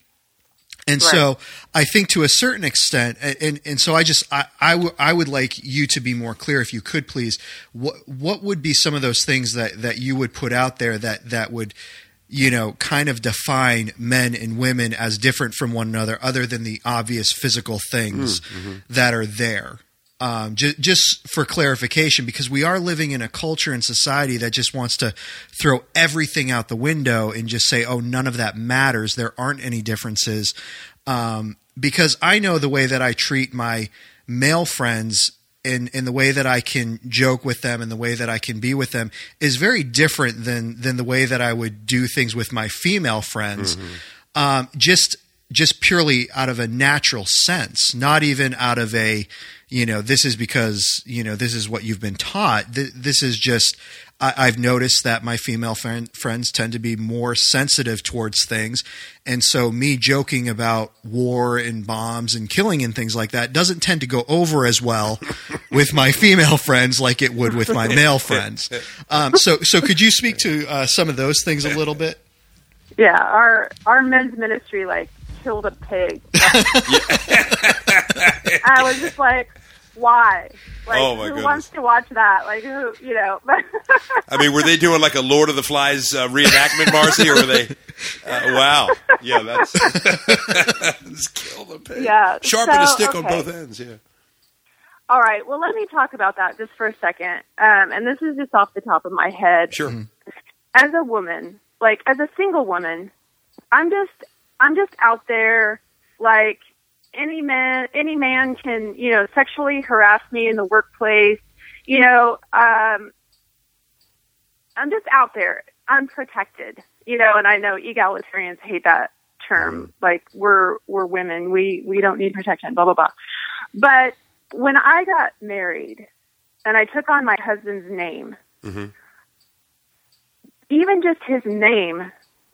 And so I think to a certain extent, and, and, and so I just I, I, w- I would like you to be more clear, if you could please. What what would be some of those things that, that you would put out there that that would you know, kind of define men and women as different from one another, other than the obvious physical things that are there. Um, ju- just for clarification, because we are living in a culture and society that just wants to throw everything out the window and just say, "Oh, none of that matters. There aren't any differences." Um, because I know the way that I treat my male friends in in the way that I can joke with them and the way that I can be with them is very different than than the way that I would do things with my female friends. Um, just just purely out of a natural sense, not even out of a you know this is because you know this is what you've been taught. Th- This is just I, I've noticed that my female friend, friends tend to be more sensitive towards things, and so me joking about war and bombs and killing and things like that doesn't tend to go over as well [laughs] with my female friends like it would with my male [laughs] friends. Um, so, so could you speak to uh, some of those things a little bit? Yeah, our our men's ministry like killed a pig. [laughs] [laughs] I was just like, why? Like, Oh, my who goodness. wants to watch that? Like, who, you know? [laughs] I mean, were they doing like a Lord of the Flies uh, reenactment, Marcy, or were they? Uh, wow, yeah, that's Let's kill the pig. Yeah, sharpen so, a stick on both ends. Yeah, All right. Well, let me talk about that just for a second. Um, and this is just off the top of my head. sure. As a woman, like as a single woman, I'm just I'm just out there like any man any man can, you know, sexually harass me in the workplace. You know, um I'm just out there unprotected. You know, and I know egalitarians hate that term. Like we're we're women, we we don't need protection, blah blah blah. But when I got married and I took on my husband's name, hmm even just his name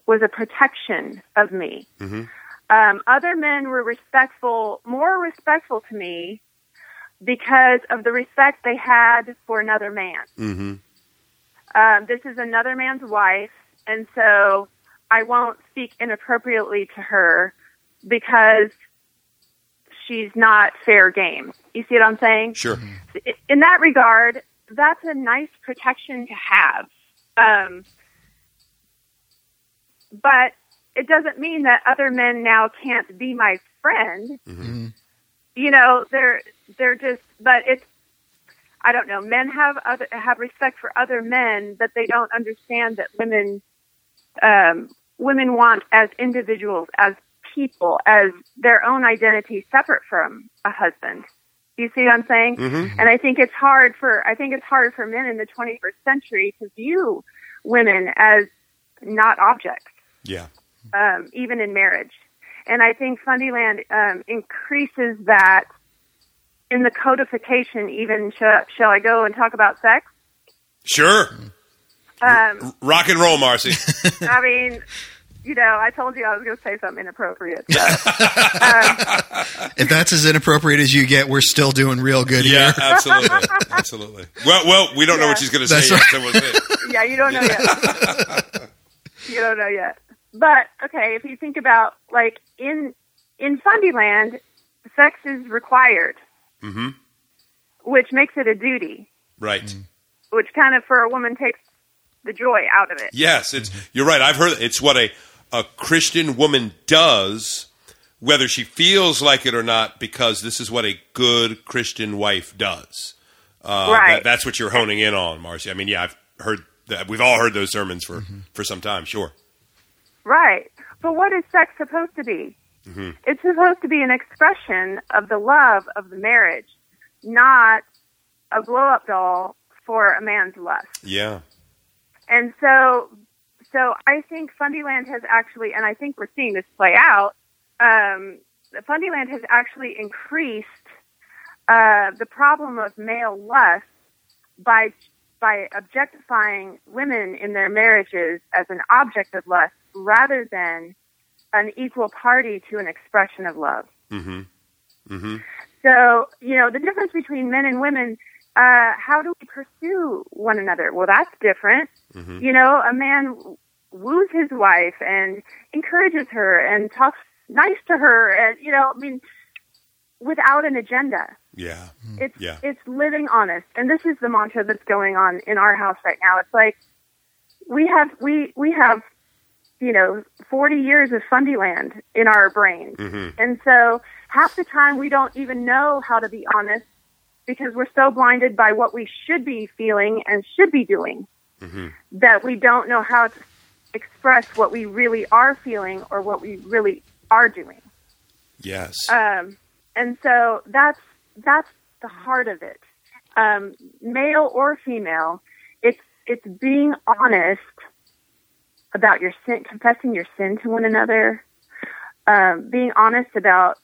was a protection of me. hmm Um, other men were respectful, more respectful to me because of the respect they had for another man. hmm Um, this is another man's wife, and so I won't speak inappropriately to her because she's not fair game. You see what I'm saying? Sure. in that regard, that's a nice protection to have. Um, but it doesn't mean that other men now can't be my friend. Mhm. You know, they're they're just. But it's I don't know. Men have other have respect for other men, but they don't understand that women um, women want as individuals, as people, as their own identity separate from a husband. You see what I'm saying? hmm And I think it's hard for I think it's hard for men in the 21st century to view women as not objects, Yeah. um, even in marriage. And I think Fundyland um, increases that in the codification. Even shall, shall I go and talk about sex? Sure. Um, Rock and roll, Marcy. [laughs] I mean, you know, I told you I was going to say something inappropriate. So. um, [laughs] If that's as inappropriate as you get, we're still doing real good Yeah, here. absolutely, [laughs] absolutely. Well, well, we don't know what she's going to say That's yet. So we'll yeah, you don't know yet. you don't know yet. But okay, if you think about like in in Fundyland, sex is required, Mhm. which makes it a duty, Right. which kind of for a woman takes the joy out of it. Yes, it's you're right. I've heard it's what a a Christian woman does, whether she feels like it or not, because this is what a good Christian wife does. Uh, Right. that- that's what you're honing in on, Marcy. I mean, yeah, I've heard that. We've all heard those sermons for for some time. Sure. Right. But what is sex supposed to be? It's supposed to be an expression of the love of the marriage, not a blow up doll for a man's lust. Yeah. And so, so I think Fundyland has actually, and I think we're seeing this play out. Um, Fundyland has actually increased uh, the problem of male lust by by objectifying women in their marriages as an object of lust rather than an equal party to an expression of love. Mm-hmm. Mm-hmm. So, you know, the difference between men and women, uh, how do we pursue one another? Well, that's different. Mhm. You know, a man woos his wife and encourages her and talks nice to her and, you know, I mean, without an agenda. Yeah. It's, Yeah. it's living honest. And this is the mantra that's going on in our house right now. It's like, we have, we, we have, you know, 40 years of Fundyland in our brains. Mm-hmm. And so half the time we don't even know how to be honest because we're so blinded by what we should be feeling and should be doing Mhm. that we don't know how to express what we really are feeling or what we really are doing. Yes. Um, and so that's that's the heart of it. Um, male or female, it's it's being honest about your sin, confessing your sin to one another, um, being honest about,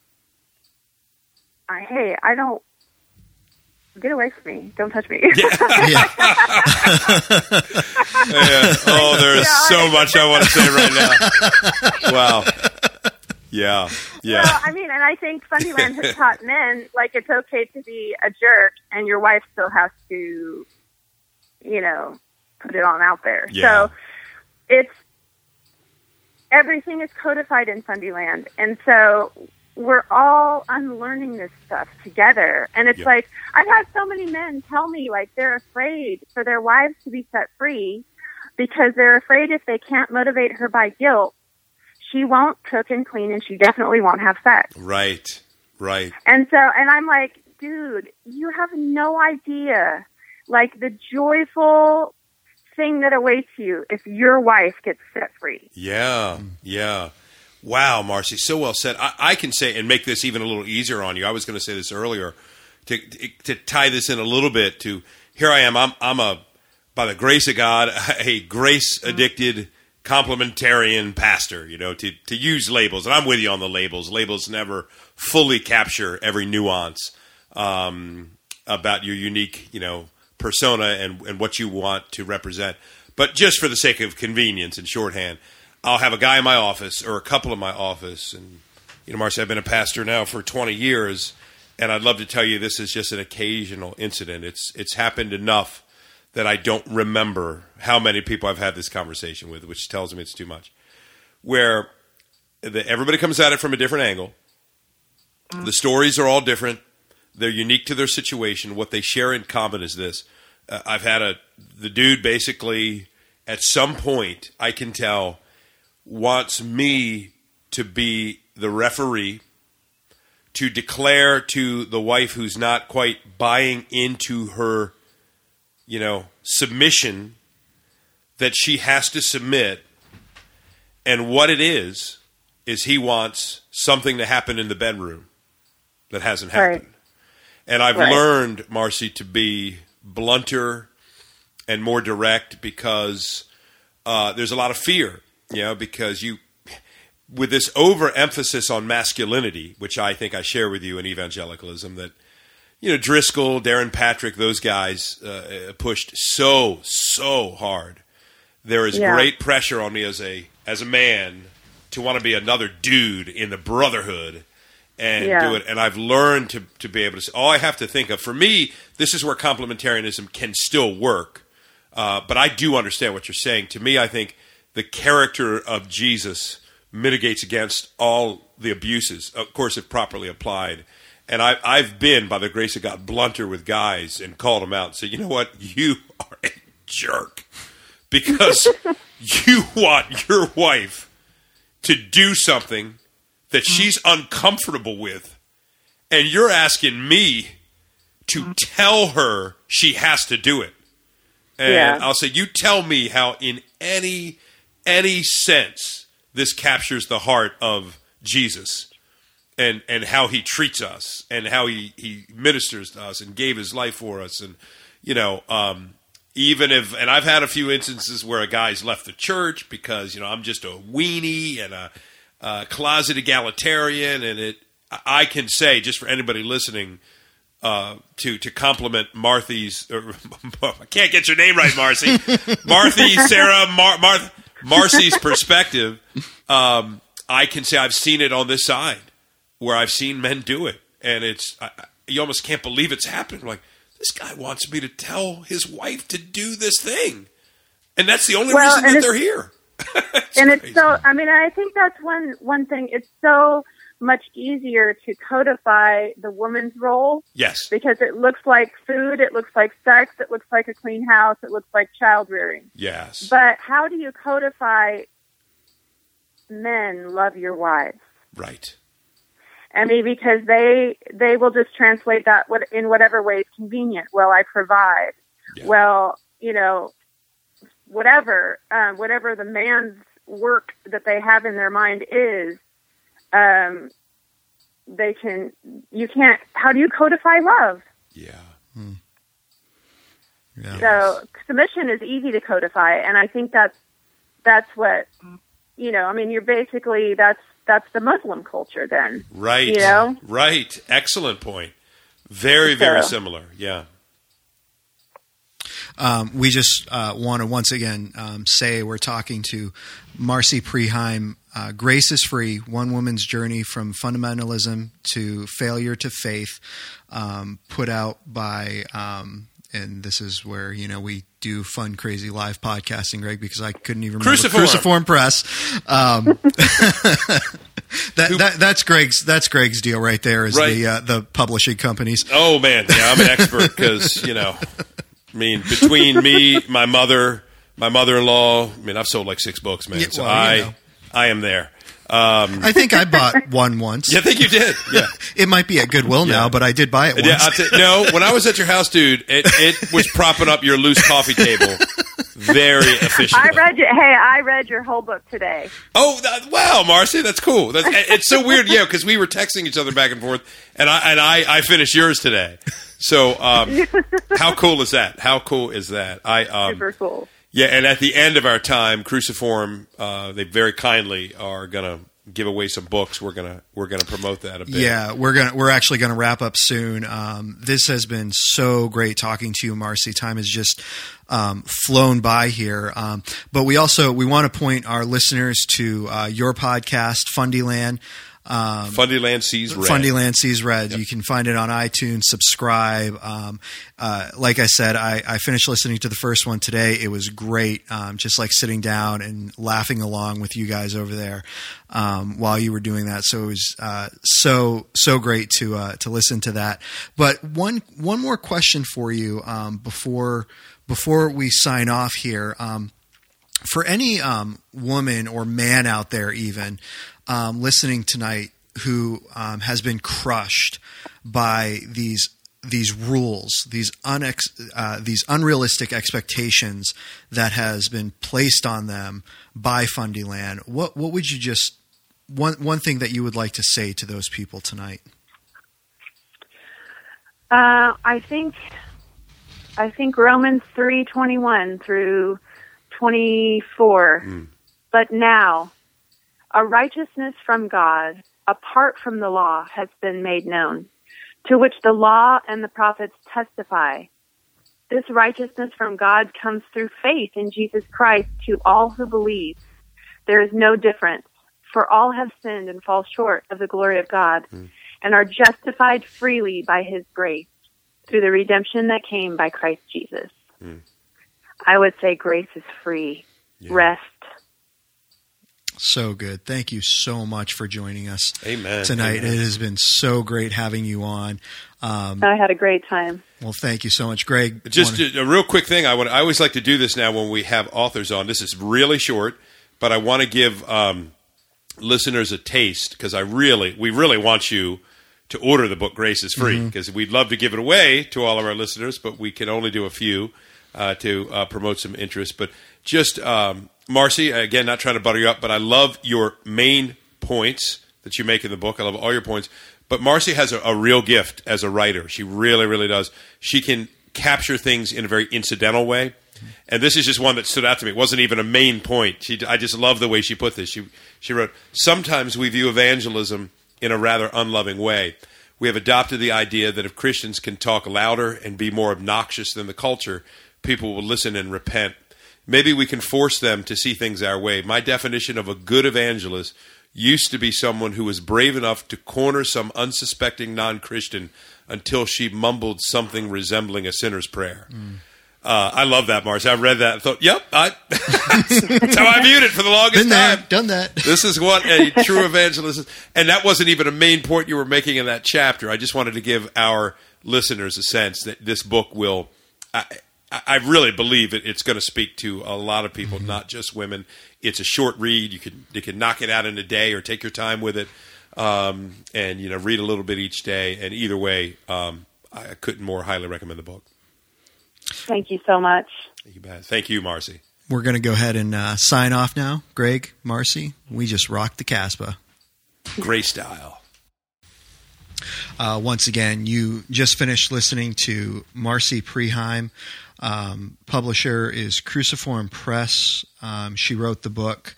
uh, hey, I don't get away from me, don't touch me. Yeah. [laughs] [laughs] Yeah. Oh, there is so much I want to say right now. Wow. Yeah. Yeah. Well, I mean, and I think Fundyland has [laughs] taught men like it's okay to be a jerk, and your wife still has to, you know, put it on out there. Yeah. So it's everything is codified in Fundyland, and so we're all unlearning this stuff together. And it's Yeah. like I've had so many men tell me like they're afraid for their wives to be set free because they're afraid if they can't motivate her by guilt, she won't cook and clean, and she definitely won't have sex. Right. Right. And so, and I'm like, dude, you have no idea, like the joyful thing that awaits you if your wife gets set free. Yeah, yeah. Wow, Marcy, so well said. I, I can say and make this even a little easier on you. I was going to say this earlier to, to tie this in a little bit. To here I am. I'm I'm a by the grace of God [laughs] a grace addicted complementarian pastor. You know to to use labels, and I'm with you on the labels. Labels never fully capture every nuance um, about your unique you know persona and and what you want to represent. But just for the sake of convenience and shorthand, I'll have a guy in my office or a couple in my office, and you know, Marcy, I've been a pastor now for 20 years, and I'd love to tell you this is just an occasional incident. It's it's happened enough that I don't remember how many people I've had this conversation with, which tells me it's too much. Where the, everybody comes at it from a different angle. The stories are all different. They're unique to their situation. What they share in common is this: uh, I've had a the dude basically at some point I can tell wants me to be the referee to declare to the wife who's not quite buying into her you know submission that she has to submit and what it is is he wants something to happen in the bedroom that hasn't Right. And I've Right. learned Marcy to be blunter and more direct because uh, there's a lot of fear, you know, because you, with this overemphasis on masculinity, which I think I share with you in evangelicalism, that, you know, Driscoll, Darren Patrick, those guys uh, pushed so, so hard. There is Yeah. great pressure on me as a as a man to want to be another dude in the brotherhood and Yeah. do it. And I've learned to to be able to. Say, all I have to think of for me, this is where complementarianism can still work. Uh, but I do understand what you're saying. To me, I think the character of Jesus mitigates against all the abuses, of course, if properly applied. And I, I've been, by the grace of God, blunter with guys and called them out and said, you know what? [laughs] You are a jerk because [laughs] you want your wife to do something that she's uncomfortable with. And you're asking me to tell her she has to do it. And Yeah. I'll say, you tell me how, in any any sense, this captures the heart of Jesus, and and how he treats us, and how he he ministers to us, and gave his life for us, and you know, um, even if, and I've had a few instances where a guy's left the church because you know I'm just a weenie and a, a closet egalitarian, and it I can say just for anybody listening uh, to to compliment Marthy's. Or, [laughs] I can't get your name right, Marci. [laughs] Marthy, Sarah, Mar- Marth, Marci's perspective. Um, I can say I've seen it on this side where I've seen men do it, and it's I- you almost can't believe it's happening. Like this guy wants me to tell his wife to do this thing, and that's the only Well, reason that they're here. [laughs] It's and it's crazy. so i mean i think that's one one thing it's so much easier to codify the woman's role yes, because it looks like food it looks like sex it looks like a clean house it looks like child rearing yes, but how do you codify men love your wives right, I mean, because they they will just translate that in whatever way is convenient. Well, I provide. Yeah. Well, you know, whatever um, whatever the man's work that they have in their mind is, um, they can. You can't. How do you codify love? yeah, Yeah. So submission is easy to codify, and I think that's that's what you know. I mean, you're basically that's that's the Muslim culture then. right, You know? right. Excellent point. Very, very So- similar. Yeah. Um, we just uh, want to once again um, say we're talking to Marci Preheim. Uh, Grace is Free One Woman's Journey from Fundamentalism to Failure to Faith, um, put out by, um, and this is where, you know, we do fun, crazy live podcasting, Greg, because I couldn't even remember. Cruciform. Cruciform Press. Um, [laughs] that, that, that's Greg's. That's Greg's deal right there. Is Right. the uh, the publishing companies. Oh man, yeah, I'm an expert because you know, [laughs] I mean, between me, my mother, my mother-in-law, I mean, I've sold like six books, man. Yeah, so well, you I, know. I am there. Um, I think I bought one once. yeah, I think you did. Yeah. [laughs] It might be at Goodwill now, but I did buy it once. Yeah, I'll t- no, when I was at your house, dude, it, it was propping up your loose coffee table very efficiently. I read you. Hey, I read your whole book today. Oh, that, wow, Marci, that's cool. That's, it's so weird, yeah, because we were texting each other back and forth, and I and I, I finished yours today. So, um, [laughs] how cool is that? How cool is that? I um, Super cool. Yeah, and at the end of our time, Cruciform, uh, they very kindly are gonna give away some books. We're gonna we're gonna promote that a bit. Yeah, we're gonna we're actually gonna wrap up soon. Um, this has been so great talking to you, Marci. Time has just um, flown by here. Um, but we also we want to point our listeners to uh, your podcast, Fundyland. Um, Fundyland sees red. Fundyland Sees Red. You can find it on iTunes. Subscribe. Um, uh, like I said, I, I finished listening to the first one today. It was great. Um, just like sitting down and laughing along with you guys over there um, while you were doing that. So it was uh, so so great to uh, to listen to that. But one one more question for you um, before before we sign off here. Um, for any um, woman or man out there, even um, listening tonight, who um, has been crushed by these these rules, these unex, uh, these unrealistic expectations that has been placed on them by Fundyland, what what would you just one one thing that you would like to say to those people tonight? Uh, I think I think Romans three twenty one through twenty four. But now, a righteousness from God, apart from the law, has been made known, to which the law and the prophets testify. This righteousness from God comes through faith in Jesus Christ to all who believe. There is no difference, For all have sinned and fall short of the glory of God hmm. and are justified freely by his grace through the redemption that came by Christ Jesus. Hmm. I would say grace is free. Rest. So good. Thank you so much for joining us Amen. tonight. Amen. It has been so great having you on. Um, I had a great time. well, thank you so much, Greg. Just wanna- a, a real quick thing. I want. I always like to do this now when we have authors on. This is really short, but I want to give um, listeners a taste because I really, we really want you to order the book Grace is Free because we'd love to give it away to all of our listeners, but we can only do a few uh, to uh, promote some interest. But just um, Marci, again, not trying to butter you up, but I love your main points that you make in the book. I love all your points. But Marci has a, a real gift as a writer. She really, really does. She can capture things in a very incidental way. And this is just one that stood out to me. It wasn't even a main point. She, I just love the way she put this. She, she wrote, Sometimes we view evangelism in a rather unloving way. We have adopted the idea that if Christians can talk louder and be more obnoxious than the culture, people will listen and repent. Maybe we can force them to see things our way. My definition of a good evangelist used to be someone who was brave enough to corner some unsuspecting non Christian until she mumbled something resembling a sinner's prayer. Uh, I love that, Mars. I read that and thought, yep, I, [laughs] that's how I viewed it for the longest been there, time. done that. This is what a [laughs] true evangelist is. And that wasn't even a main point you were making in that chapter. I just wanted to give our listeners a sense that this book will. I, I I really believe it, it's going to speak to a lot of people, not just women. It's a short read. You can you can knock it out in a day or take your time with it, um, and you know read a little bit each day. And either way, um, I couldn't more highly recommend the book. Thank you so much. You bet. Thank you, Marci. We're going to go ahead and uh, sign off now. Greg, Marci, we just rocked the Casbah. Gray style. Uh, once again, you just finished listening to Marci Preheim. Um, publisher is Cruciform Press. Um, she wrote the book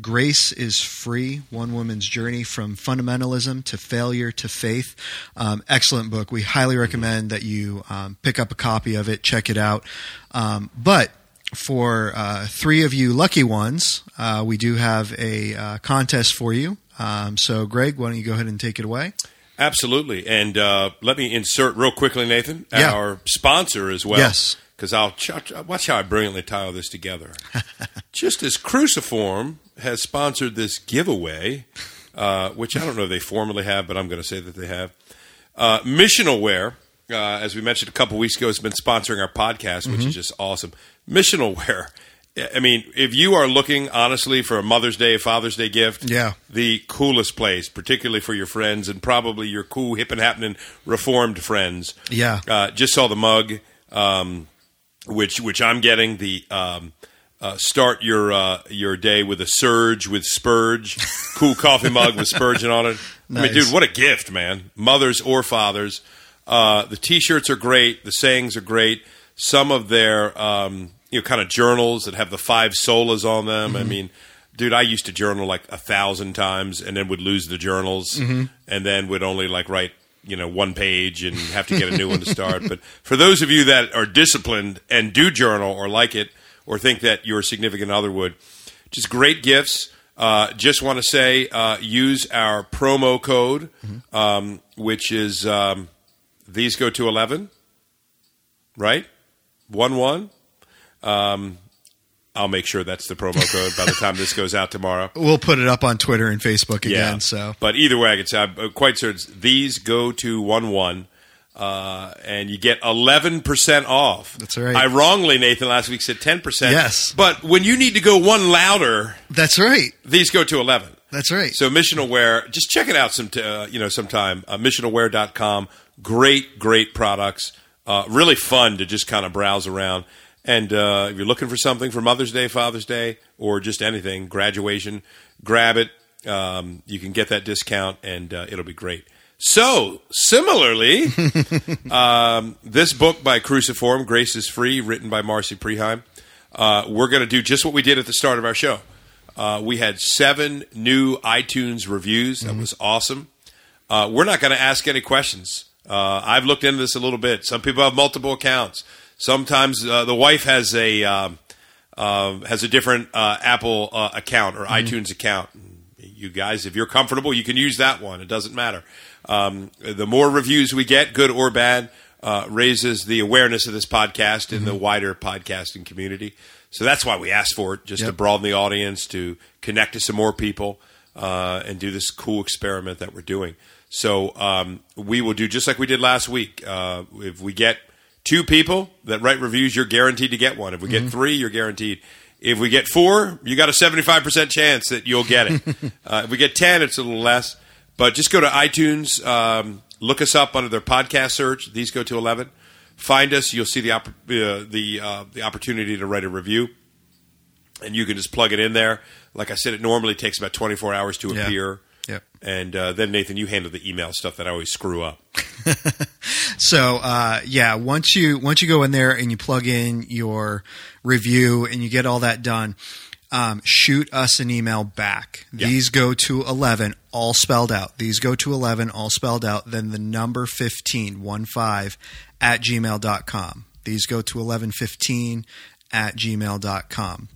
Grace is Free One Woman's Journey from Fundamentalism to Failure to Faith. Um, excellent book. We highly recommend that you um, pick up a copy of it, check it out. Um, but for uh, three of you lucky ones, uh, we do have a uh, contest for you. Um, so, Greg, why don't you go ahead and take it away? Absolutely. And uh, let me insert real quickly, Nathan, Yeah. our sponsor as well. Yes. Because I'll ch- watch how I brilliantly tie all this together. [laughs] Just as Cruciform has sponsored this giveaway, uh, which I don't know if they formally have, but I'm going to say that they have. Uh, Missional Wear, uh, as we mentioned a couple weeks ago, has been sponsoring our podcast, which is just awesome. Missional Wear. [laughs] I mean, if you are looking honestly for a Mother's Day, Father's Day gift, Yeah. the coolest place, particularly for your friends and probably your cool, hip and happening reformed friends. Yeah. Uh, just saw the mug, um, which which I'm getting the um, uh, start your uh, your day with a surge with Spurge, cool [laughs] coffee mug with Spurgeon on it. I mean, dude, what a gift, man! Mothers or fathers. Uh, the T-shirts are great. The sayings are great. Some of their um, you know kind of journals that have the five solas on them. I mean, dude, I used to journal like a thousand times and then would lose the journals and then would only like write you know one page and have to get a new one to start. But for those of you that are disciplined and do journal or like it or think that your significant other would, just great gifts. Uh, just want to say, uh, use our promo code, um, which is um, these go to eleven, right? One one. Um, I'll make sure that's the promo code by the time this goes out tomorrow. [laughs] We'll put it up on Twitter and Facebook again. Yeah. So but either way, I can say I'm quite certain these go to one one, uh, and you get eleven percent off. That's right. I wrongly Nathan last week said ten percent. Yes. but when you need to go one louder, that's right. these go to eleven. That's right. So Missional Wear, just check it out some t- uh, you know sometime. Uh, missionalwear.com. Great, great products. Uh, really fun to just kind of browse around. And uh, if you're looking for something for Mother's Day, Father's Day, or just anything, graduation, grab it. Um, you can get that discount, and uh, it'll be great. So, similarly, [laughs] um, this book by Cruciform, Grace is Free, written by Marci Preheim, uh, we're going to do just what we did at the start of our show. Uh, we had seven new iTunes reviews. That was awesome. Uh, we're not going to ask any questions. Uh, I've looked into this a little bit. Some people have multiple accounts. Sometimes uh, the wife has a um, uh, has a different uh, Apple uh, account or iTunes account. you guys, if you're comfortable, you can use that one. It doesn't matter. Um, the more reviews we get, good or bad, uh, raises the awareness of this podcast in the wider podcasting community. So that's why we asked for it, just to broaden the audience, to connect to some more people, uh, and do this cool experiment that we're doing. So um, we will do just like we did last week. Uh, if we get two people that write reviews, you're guaranteed to get one. If we get three, you're guaranteed. If we get four, you got a 75% chance that you'll get it. [laughs] uh, if we get 10, it's a little less. But just go to iTunes, um, look us up under their podcast search. These go to 11. Find us. You'll see the, opp- uh, the, uh, the opportunity to write a review. And you can just plug it in there. Like I said, it normally takes about 24 hours to Yeah. appear. Yep. And uh, then, Nathan, you handle the email stuff that I always screw up. [laughs] So uh, yeah, once you once you go in there and you plug in your review and you get all that done, um, shoot us an email back. Yeah. These go to eleven, all spelled out. These go to eleven, all spelled out. Then the number 15, one five at gmail.com. These go to eleven fifteen at gmail.com.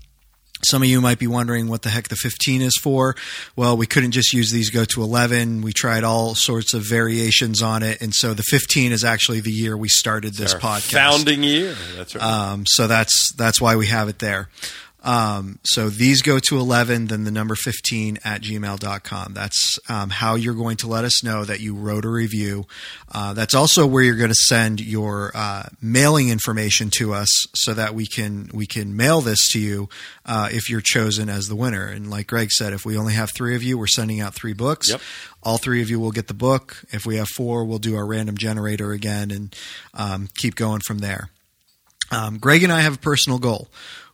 Some of you might be wondering what the heck the 15 is for. Well, we couldn't just use these go to 11. We tried all sorts of variations on it. And so the 15 is actually the year we started this podcast. Founding year. That's right. Um, so that's that's why we have it there. Um, so these go to 11, then the number 15 at gmail.com. That's um, how you're going to let us know that you wrote a review. Uh, that's also where you're going to send your uh, mailing information to us so that we can we can mail this to you uh, if you're chosen as the winner. And like Greg said, if we only have three of you, we're sending out three books. Yep. All three of you will get the book. If we have four, we'll do our random generator again and um, keep going from there. Um, Greg and I have a personal goal.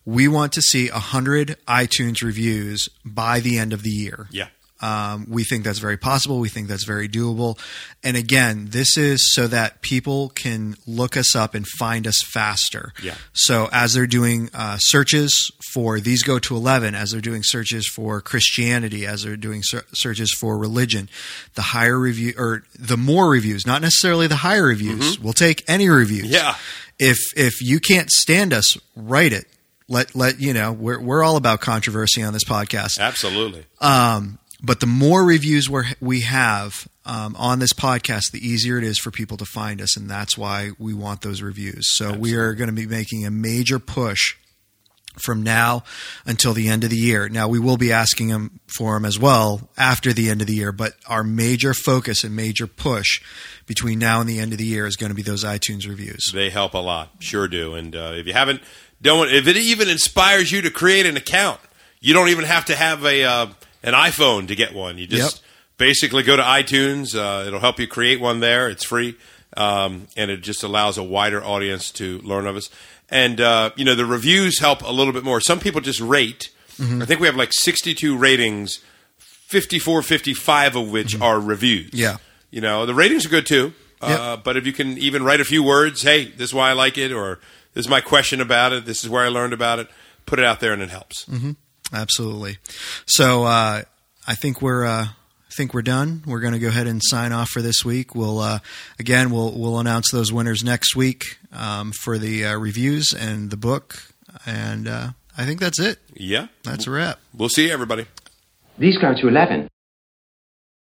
We want to see 100 iTunes reviews by the end of the year. yeah. Um, we think that's very possible. We think that's very doable. And again, this is so that people can look us up and find us faster. Yeah. So as they're doing uh, searches for these go to 11, as they're doing searches for Christianity, as they're doing ser- searches for religion, the higher review or the more reviews, not necessarily the higher reviews. We'll take any reviews. Yeah. If if you can't stand us, write it. Let let you know we're we're all about controversy on this podcast. Absolutely. Um, but the more reviews we we have um, on this podcast, the easier it is for people to find us, and that's why we want those reviews. So we are going to be making a major push from now until the end of the year. Now we will be asking them for them as well after the end of the year, but our major focus and major push between now and the end of the year is going to be those iTunes reviews. They help a lot, sure do. And uh, if you haven't, don't if it even inspires you to create an account, you don't even have to have a uh, an iPhone to get one. You just Yep. basically go to iTunes. Uh, it'll help you create one there. It's free, um, and it just allows a wider audience to learn of us. And uh, you know the reviews help a little bit more. Some people just rate. I think we have like 62 ratings, 54, 55 of which are reviews. Yeah. You know, the ratings are good too. Uh, but if you can even write a few words, hey, this is why I like it, or this is my question about it, this is where I learned about it, put it out there and it helps. Absolutely. So uh, I think we're uh, I think we're done. We're going to go ahead and sign off for this week. We'll uh, again we'll we'll announce those winners next week um, for the uh, reviews and the book, and uh, I think that's it. Yeah. That's a wrap. We'll see you, everybody. These go to 11.